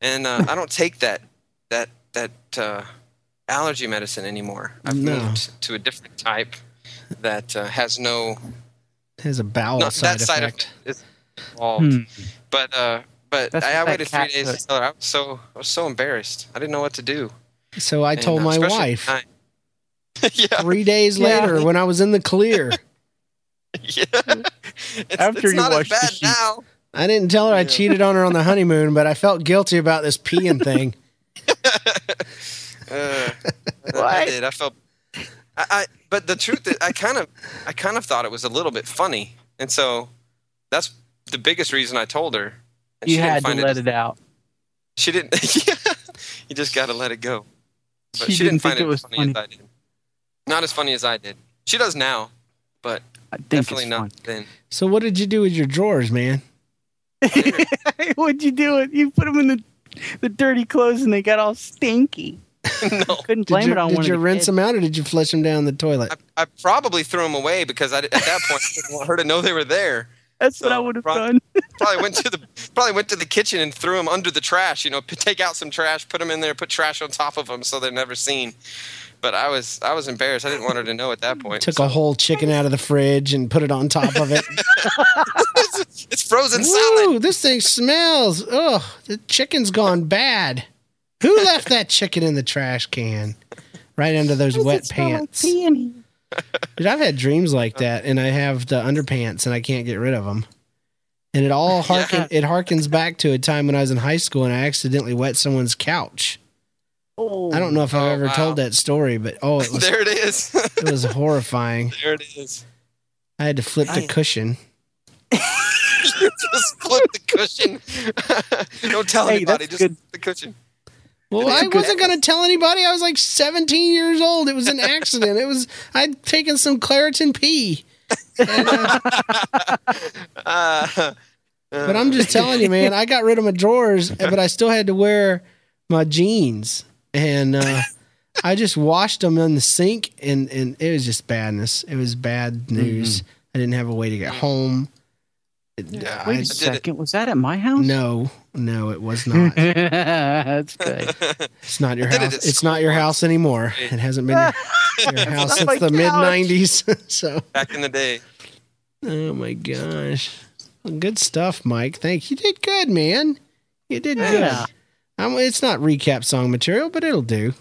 And uh, I don't take that that that uh, allergy medicine anymore. I've No. moved to a different type that uh, has no Has a bowel not side that side effect. effect is involved. Hmm. But uh, but That's I, I waited three days to tell her. I was so I was so embarrassed. I didn't know what to do. So I And, told uh, my wife yeah, three days Yeah. later when I was in the clear. yeah. It's, After it's you not as washed the bad now. I didn't tell her I cheated on her on the honeymoon, but I felt guilty about this peeing thing. Uh, I did. I felt. I, I but the truth is, I kind of I kind of thought it was a little bit funny, and so that's the biggest reason I told her. And You she had to let it out. She didn't. you just got to let it go. But She she, didn't, didn't find think it, it was funny, funny. as I did. Not as funny as I did. She does now, but I think definitely it's not then. So what did you do with your drawers, man? What'd you do? It you put them in the the dirty clothes and they got all stinky. no, Couldn't blame you, it on did one you of the rinse kids. them out or did you flush them down the toilet? I, I probably threw them away because I, at that point I didn't want her to know they were there. That's what I would have prob- done. Probably went to the probably went to the kitchen and threw them under the trash. You know, p- take out some trash, put them in there, put trash on top of them so they're never seen. But I was I was embarrassed. I didn't want her to know at that point. Took a whole chicken out of the fridge and put it on top of it. it's frozen solid. Ooh, this thing smells. Ugh, the chicken's gone bad. Who left that chicken in the trash can? Right under those wet pants. Dude, I've had dreams like that, and I have the underpants, and I can't get rid of them. And it all harken, it harkens back to a time when I was in high school and I accidentally wet someone's couch. Oh, I don't know if I've Oh, ever wow. told that story, but oh, it was there it is. it was horrifying. there it is. I had to flip the I- cushion. just flip the cushion. Don't tell Hey, anybody. Just good. flip the cushion. Well, I wasn't going to tell anybody. I was like 17 years old. It was an accident. it was I'd taken some Claritin P. And, uh, Uh, but I'm just telling you, man. I got rid of my drawers, but I still had to wear my jeans, and uh, I just washed them in the sink, and and it was just badness. It was bad news. I didn't have a way to get home. Wait I- a second. Was that at my house? No, no, it was not. That's good. It's not your I did it house. It's not your house anymore. It hasn't been your, your house since the mid '90s. so, Back in the day. oh my gosh, good stuff, Mike. Thank you. You did good, man. You did Yeah. good. Um, it's not recap song material, but it'll do.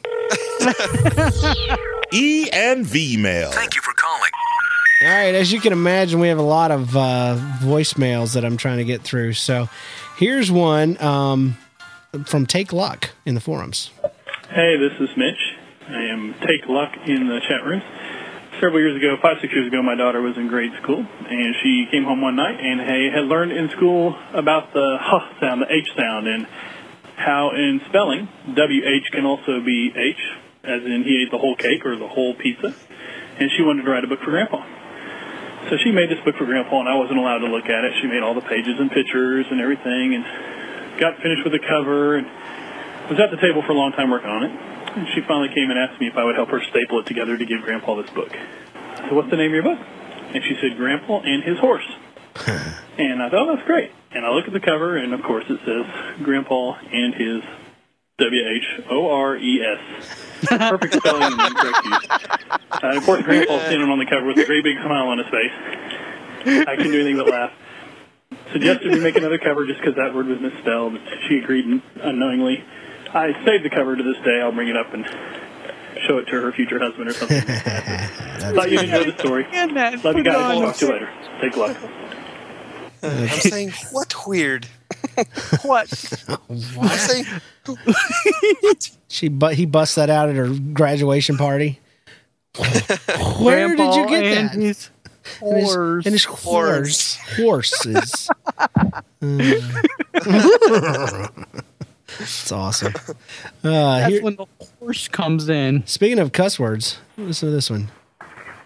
E and V mail. Thank you for calling. All right, as you can imagine, we have a lot of uh, voicemails that I'm trying to get through. So, here's one um, from Take Luck in the forums. Hey, this is Mitch. I am Take Luck in the chat room. Several years ago, five, six years ago, my daughter was in grade school, and she came home one night and had learned in school about the huh sound, the H sound, and how in spelling, WH can also be H, as in he ate the whole cake or the whole pizza, and she wanted to write a book for Grandpa. So she made this book for Grandpa, and I wasn't allowed to look at it. She made all the pages and pictures and everything, and got finished with the cover, and was at the table for a long time working on it. And she finally came and asked me if I would help her staple it together to give Grandpa this book. So what's the name of your book? And she said, Grandpa and His Horse. and I thought, oh, that's great. And I look at the cover, and of course it says Grandpa and His W-H-O-R-E-S. Perfect spelling and incorrect use. Uh, and of standing on the cover with a great big smile on his face. I couldn't do anything but laugh. Suggested we make another cover just because that word was misspelled. She agreed unknowingly. I saved the cover to this day. I'll bring it up and show it to her future husband or something. Thought you'd enjoy the story. Love you guys. I'll talk to you later. Take luck. I'm saying, what weird? what? I'm She but he busts that out at her graduation party. Where did you get and that? His And his- horse. And his horse. Horses. It's awesome. Uh, That's here, when the horse comes in. speaking of cuss words, listen to this one.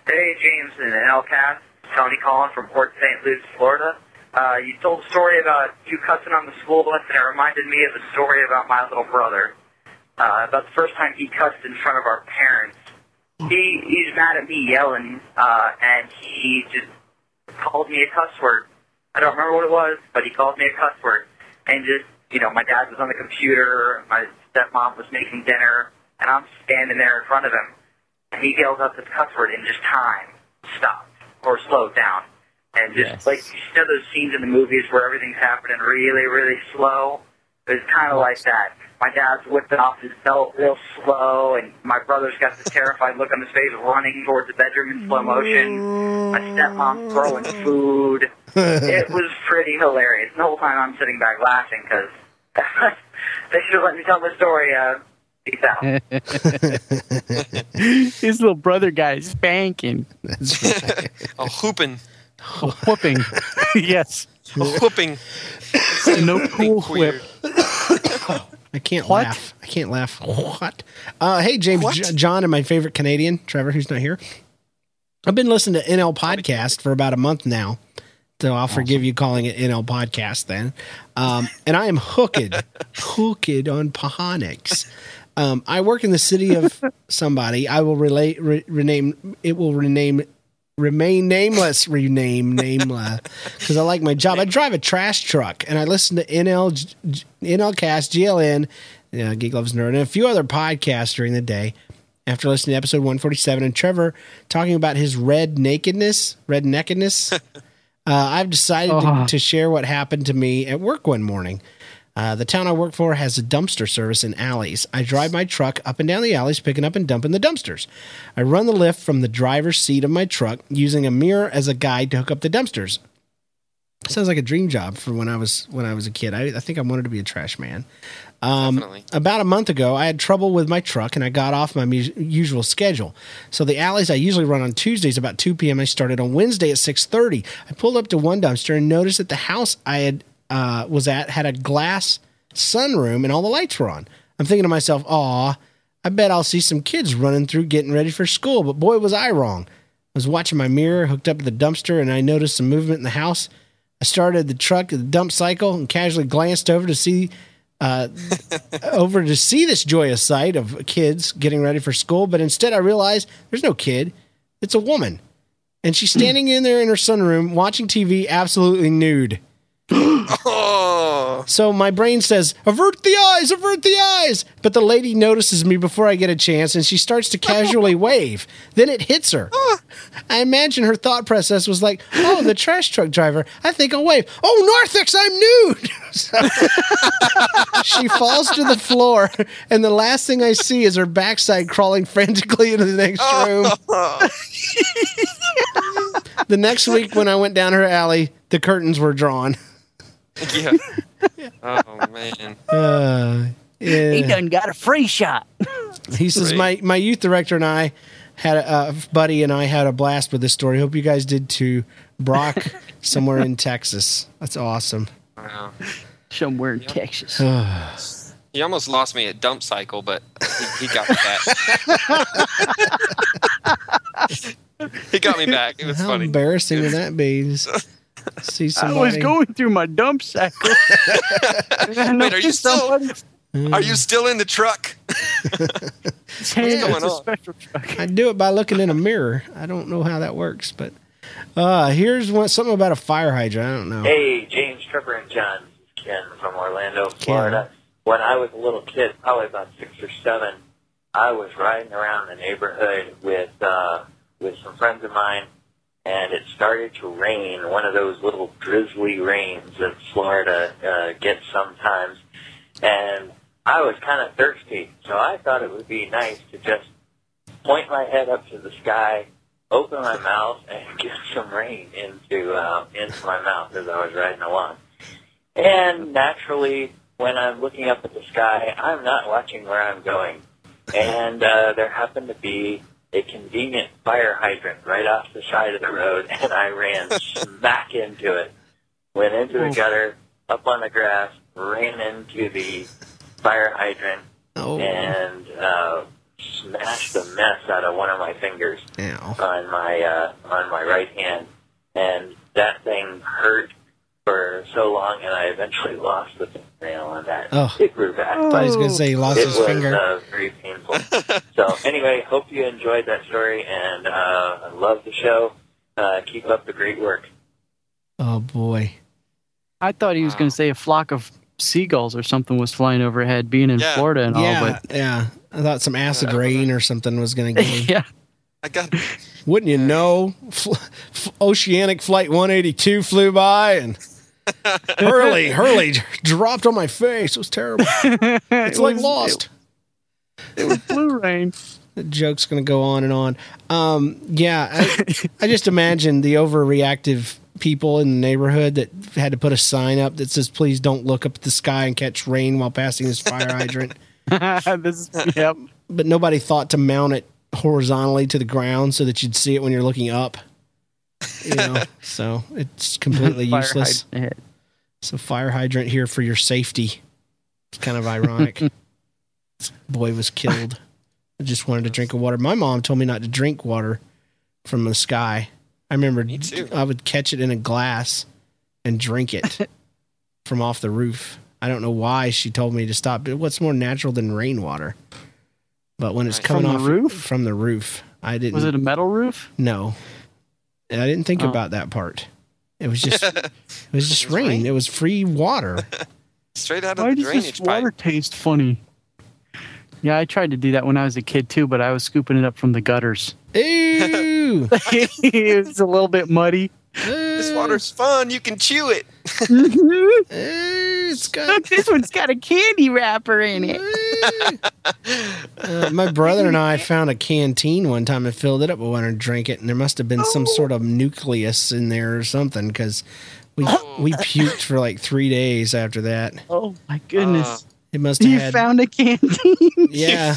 Hey, James and LCAS. Tony calling from Port St. Lucie, Florida. Uh, you told a story about you cussing on the school bus, and it reminded me of a story about my little brother. Uh, about the first time he cussed in front of our parents. He he's mad at me yelling, uh, and he just called me a cuss word. I don't remember what it was, but he called me a cuss word. And just, you know, my dad was on the computer, my stepmom was making dinner, and I'm standing there in front of him. And he yells out this cuss word, and just time stopped or slowed down. And just Yes. like you know those scenes in the movies where everything's happening really, really slow. It was kind of like that. My dad's whipping off his belt real slow, and my brother's got this terrified look on his face, running towards the bedroom in slow motion. My stepmom's throwing food. It was pretty hilarious. And the whole time I'm sitting back laughing because they should have let me tell the story. Uh, peace out. His little brother got his spanking. That's right. a whooping, A whooping. yes. a whooping. No cool whip. I can't What? laugh. I can't laugh. What? Uh, hey, James, What? J- John, and my favorite Canadian, Trevor, who's not here. I've been listening to NL Podcast for about a month now. So I'll forgive you calling it NL Podcast then. Um, and I am hooked, hooked on Phonics. Um, I work in the city of somebody. I will relate, re, rename, it will rename, remain nameless, rename nameless, because I like my job. I drive a trash truck and I listen to NL, NLcast, GLN, uh, Geek Loves Nerd, and a few other podcasts during the day. After listening to episode 147 and Trevor talking about his red nakedness, red nakedness, uh, I've decided to, Uh-huh. to share what happened to me at work one morning. Uh, the town I work for has a dumpster service in alleys. I drive my truck up and down the alleys, picking up and dumping the dumpsters. I run the lift from the driver's seat of my truck using a mirror as a guide to hook up the dumpsters. Sounds like a dream job for when I was when I was a kid. I, I think I wanted to be a trash man. Um, Definitely. about a month ago, I had trouble with my truck and I got off my mu- usual schedule. So the alleys I usually run on Tuesdays about 2 p.m. I started on Wednesday at 6:30. I pulled up to one dumpster and noticed that the house I had uh, was at had a glass sunroom and all the lights were on. I'm thinking to myself, "Aw, I bet I'll see some kids running through getting ready for school." But boy, was I wrong. I was watching my mirror hooked up to the dumpster and I noticed some movement in the house. I started the truck the dump cycle and casually glanced over to see uh, over to see this joyous sight of kids getting ready for school. But instead, I realized there's no kid; it's a woman. and she's standing in there in her sunroom watching TV, absolutely nude. Oh, So my brain says, avert the eyes, avert the eyes. But the lady notices me before I get a chance and she starts to casually wave. Then it hits her. I imagine her thought process was like, oh, the trash truck driver. I think I'll wave. Oh, Narthex, I'm nude. So she falls to the floor and the last thing I see is her backside crawling frantically into the next room. the next week when I went down her alley, the curtains were drawn. yeah. Oh man. Uh, yeah. He done got a free shot. He says my my youth director and I had a uh, buddy and I had a blast with this story. Hope you guys did too. Brock, somewhere in Texas. That's awesome. Wow. Somewhere in Texas. He almost lost me at dump cycle, but he, he got me back. he got me back. It was How funny. embarrassing would that be? Just see I somebody. was going through my dump sack. Wait, are you still? Are you still in the truck? What's going on? Special truck. I do it by looking in a mirror. I don't know how that works, but uh here's one something about a fire hydrant. I don't know. Hey, James, Trevor, and John. Ken from Orlando, Florida. When I was a little kid, probably about six or seven, I was riding around the neighborhood with uh, with some friends of mine, and it started to rain. One of those little drizzly rains that Florida uh, gets sometimes, and I was kind of thirsty, so I thought it would be nice to just point my head up to the sky, open my mouth, and get some rain into uh, into my mouth as I was riding along. And naturally, when I'm looking up at the sky, I'm not watching where I'm going. And uh, there happened to be a convenient fire hydrant right off the side of the road, and I ran smack into it. Went into the gutter, up on the grass, ran into the fire hydrant, Oh. and uh, smashed the mess out of one of my fingers Ow. on my uh, on my right hand, and that thing hurt for so long, and I eventually lost the fingernail on that. Oh. It grew back. Thought he was gonna say he lost it his was, finger. Uh, very painful. so anyway, hope you enjoyed that story, and uh, I love the show. Uh, keep up the great work. Oh boy. I thought he was going to say a flock of seagulls or something was flying overhead, being in Yeah. Florida and yeah, all. But yeah. I thought some acid rain or something was going to go. yeah, I got. Wouldn't you know? Fl- f- Oceanic Flight 182 flew by and Hurley, Hurley dropped on my face. It was terrible. It's like was- Lost. it was blue rain. The joke's going to go on and on. Um, yeah, I, I just imagine the overreactive people in the neighborhood that had to put a sign up that says, please don't look up at the sky and catch rain while passing this fire hydrant. this yep. but nobody thought to mount it horizontally to the ground so that you'd see it when you're looking up. You know, so it's completely Fire useless. hydrant. So fire hydrant here for your safety. It's kind of ironic. This Boy was killed. I just wanted to drink of water. My mom told me not to drink water from the sky. I remember. I would catch it in a glass and drink it from off the roof. I don't know why she told me to stop. But What's more natural than rainwater? But when it's coming From the off roof? from the roof, I didn't. Was it a metal roof? No, And I didn't think Oh. about that part. It was just it was just It was rain. rain? It was free water. Straight out of Why the does drainage this pipe. water taste funny? Yeah, I tried to do that when I was a kid too, but I was scooping it up from the gutters. Ew! it's a little bit muddy. This water's fun. You can chew it. it's got Look, this one's got a candy wrapper in it. Uh, my brother and I found a canteen one time and filled it up with water and drank it, and there must have been some sort of nucleus in there or something because we we puked for like three days after that. Oh my goodness! It must have you had found a canteen. yeah,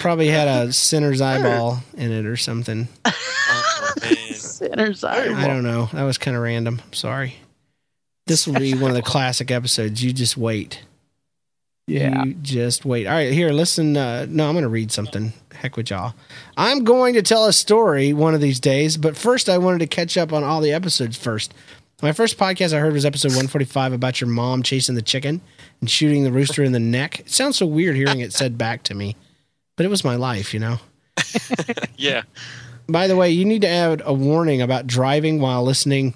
probably had a sinner's eyeball in it or something. Oh, man. Sinner's I don't know. That was kind of random. Sorry. This will be one of the classic episodes. You just wait. Yeah. You just wait. All right, here, listen. Uh, no, I'm going to read something. Heck with y'all. I'm going to tell a story one of these days, but first, I wanted to catch up on all the episodes first. My first podcast I heard was episode 145 about your mom chasing the chicken and shooting the rooster in the neck. It sounds so weird hearing it said back to me, but it was my life, you know? Yeah. By the way, you need to add a warning about driving while listening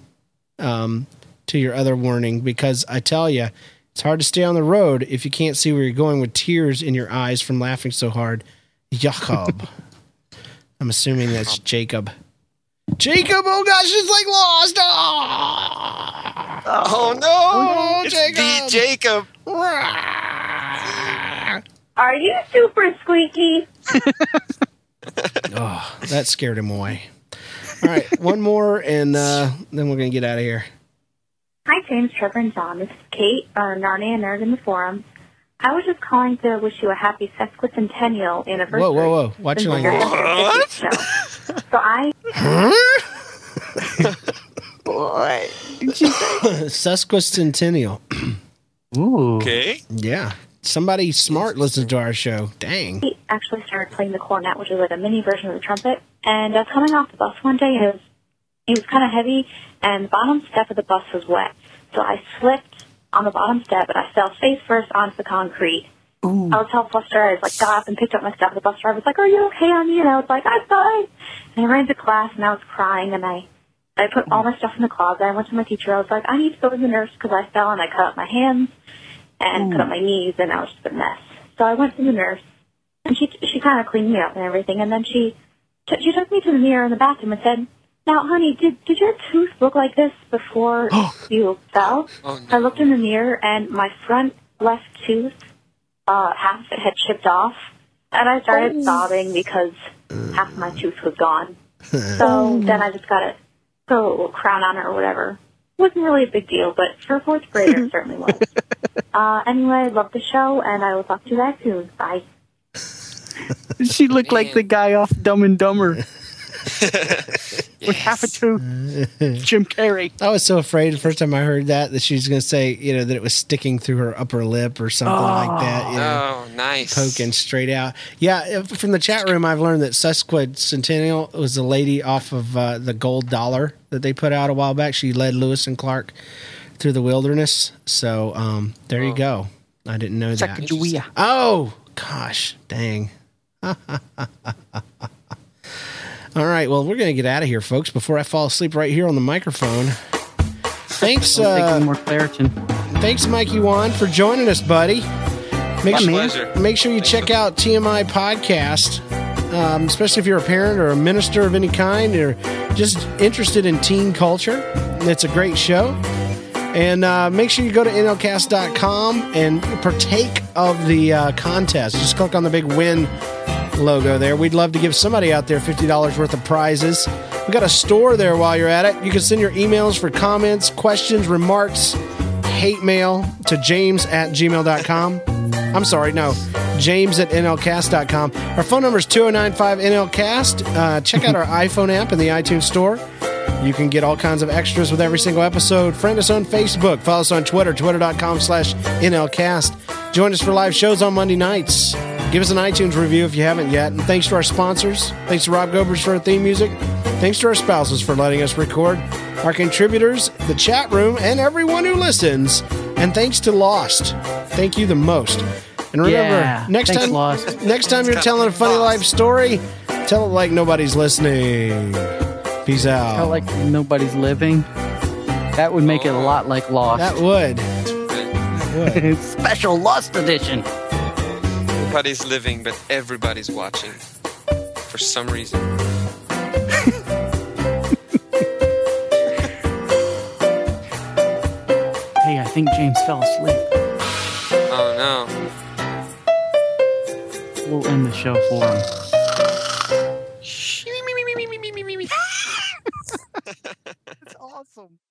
um, to your other warning because I tell you, it's hard to stay on the road if you can't see where you're going with tears in your eyes from laughing so hard. Jacob. I'm assuming that's Jacob. Jacob, oh gosh, it's like lost. Ah! Oh no! Oh, it's Jacob. the Jacob. Are you super squeaky? Oh, that scared him away. All right, one more, and uh, then we're gonna get out of here. Hi, James, Trevor, and John. This is Kate, our Narnia nerd in the forums. I was just calling to wish you a happy sesquicentennial anniversary. Whoa, whoa, whoa! Watch your Since you're language. at the 50th show. So I Boy. Sesquicentennial. Ooh. Okay. Yeah. Somebody smart listens to our show. Dang. He actually started playing the cornet, which is like a mini version of the trumpet. And I was coming off the bus one day, and it was it was kind of heavy, and the bottom step of the bus was wet. So I slipped on the bottom step, and I fell face first onto the concrete. Ooh. I was all flustered. I was like, got up and picked up my stuff. The bus driver was like, "Are you okay, honey?" And I was like, "I'm fine." And I ran to class, and I was crying, and I I put all my stuff in the closet. I went to my teacher. I was like, "I need to go to the nurse because I fell and I cut up my hands and cut up my knees, and I was just a mess." So I went to the nurse, and she she kind of cleaned me up and everything, and then she t- she took me to the mirror in the bathroom and said, "Now, honey, did did your tooth look like this before you fell?" Oh, I looked in the mirror, and my front left tooth, uh, half of it had chipped off, and I started sobbing because half of my tooth was gone. So then I just got to put a little crown on it or whatever. Wasn't really a big deal, but for a fourth grader, it certainly was. Uh, anyway, I love the show, and I will talk to you guys soon. Bye. She looked like the guy off Dumb and Dumber. With half a tooth. Jim Carrey. I was so afraid the first time I heard that that she was going to say, you know, that it was sticking through her upper lip or something like that. You know, Oh, nice. poking straight out. Yeah, from the chat room, I've learned that Sesquicentennial was the lady off of uh, the gold dollar that they put out a while back. She led Lewis and Clark through the wilderness. So um, there you go. I didn't know that. Oh, gosh, dang. All right, well, we're going to get out of here, folks, before I fall asleep right here on the microphone. Thanks, I'll take uh, more Claritin. thanks, Mikey Wan, for joining us, buddy. Make Yeah, sure, man. Pleasure. make sure you check out TMI podcast, um, especially if you're a parent or a minister of any kind or just interested in teen culture. It's a great show. And uh, make sure you go to nlcast.com and partake of the uh, contest. Just click on the big win logo there. We'd love to give somebody out there $50 worth of prizes. We got a store there while you're at it. You can send your emails for comments, questions, remarks, hate mail to james at gmail.com. I'm sorry, no, james at nlcast.com. Our phone number is 2095NLCast. Uh, check out our iPhone app in the iTunes store. You can get all kinds of extras with every single episode. Friend us on Facebook. Follow us on Twitter, twitter.com slash NLCast. Join us for live shows on Monday nights. Give us an iTunes review if you haven't yet. And thanks to our sponsors. Thanks to Rob Gobers for our theme music. Thanks to our spouses for letting us record. Our contributors, the chat room, and everyone who listens. And thanks to Lost. Thank you the most. And remember, Yeah. next Thanks, time Lost. next time you're telling a funny life story, tell it like nobody's listening. Peace out. Felt like nobody's living. That would make it a lot like Lost. That would. That would. Special Lost edition. Nobody's living, but everybody's watching. For some reason. Hey, I think James fell asleep. Oh no. We'll end the show for him.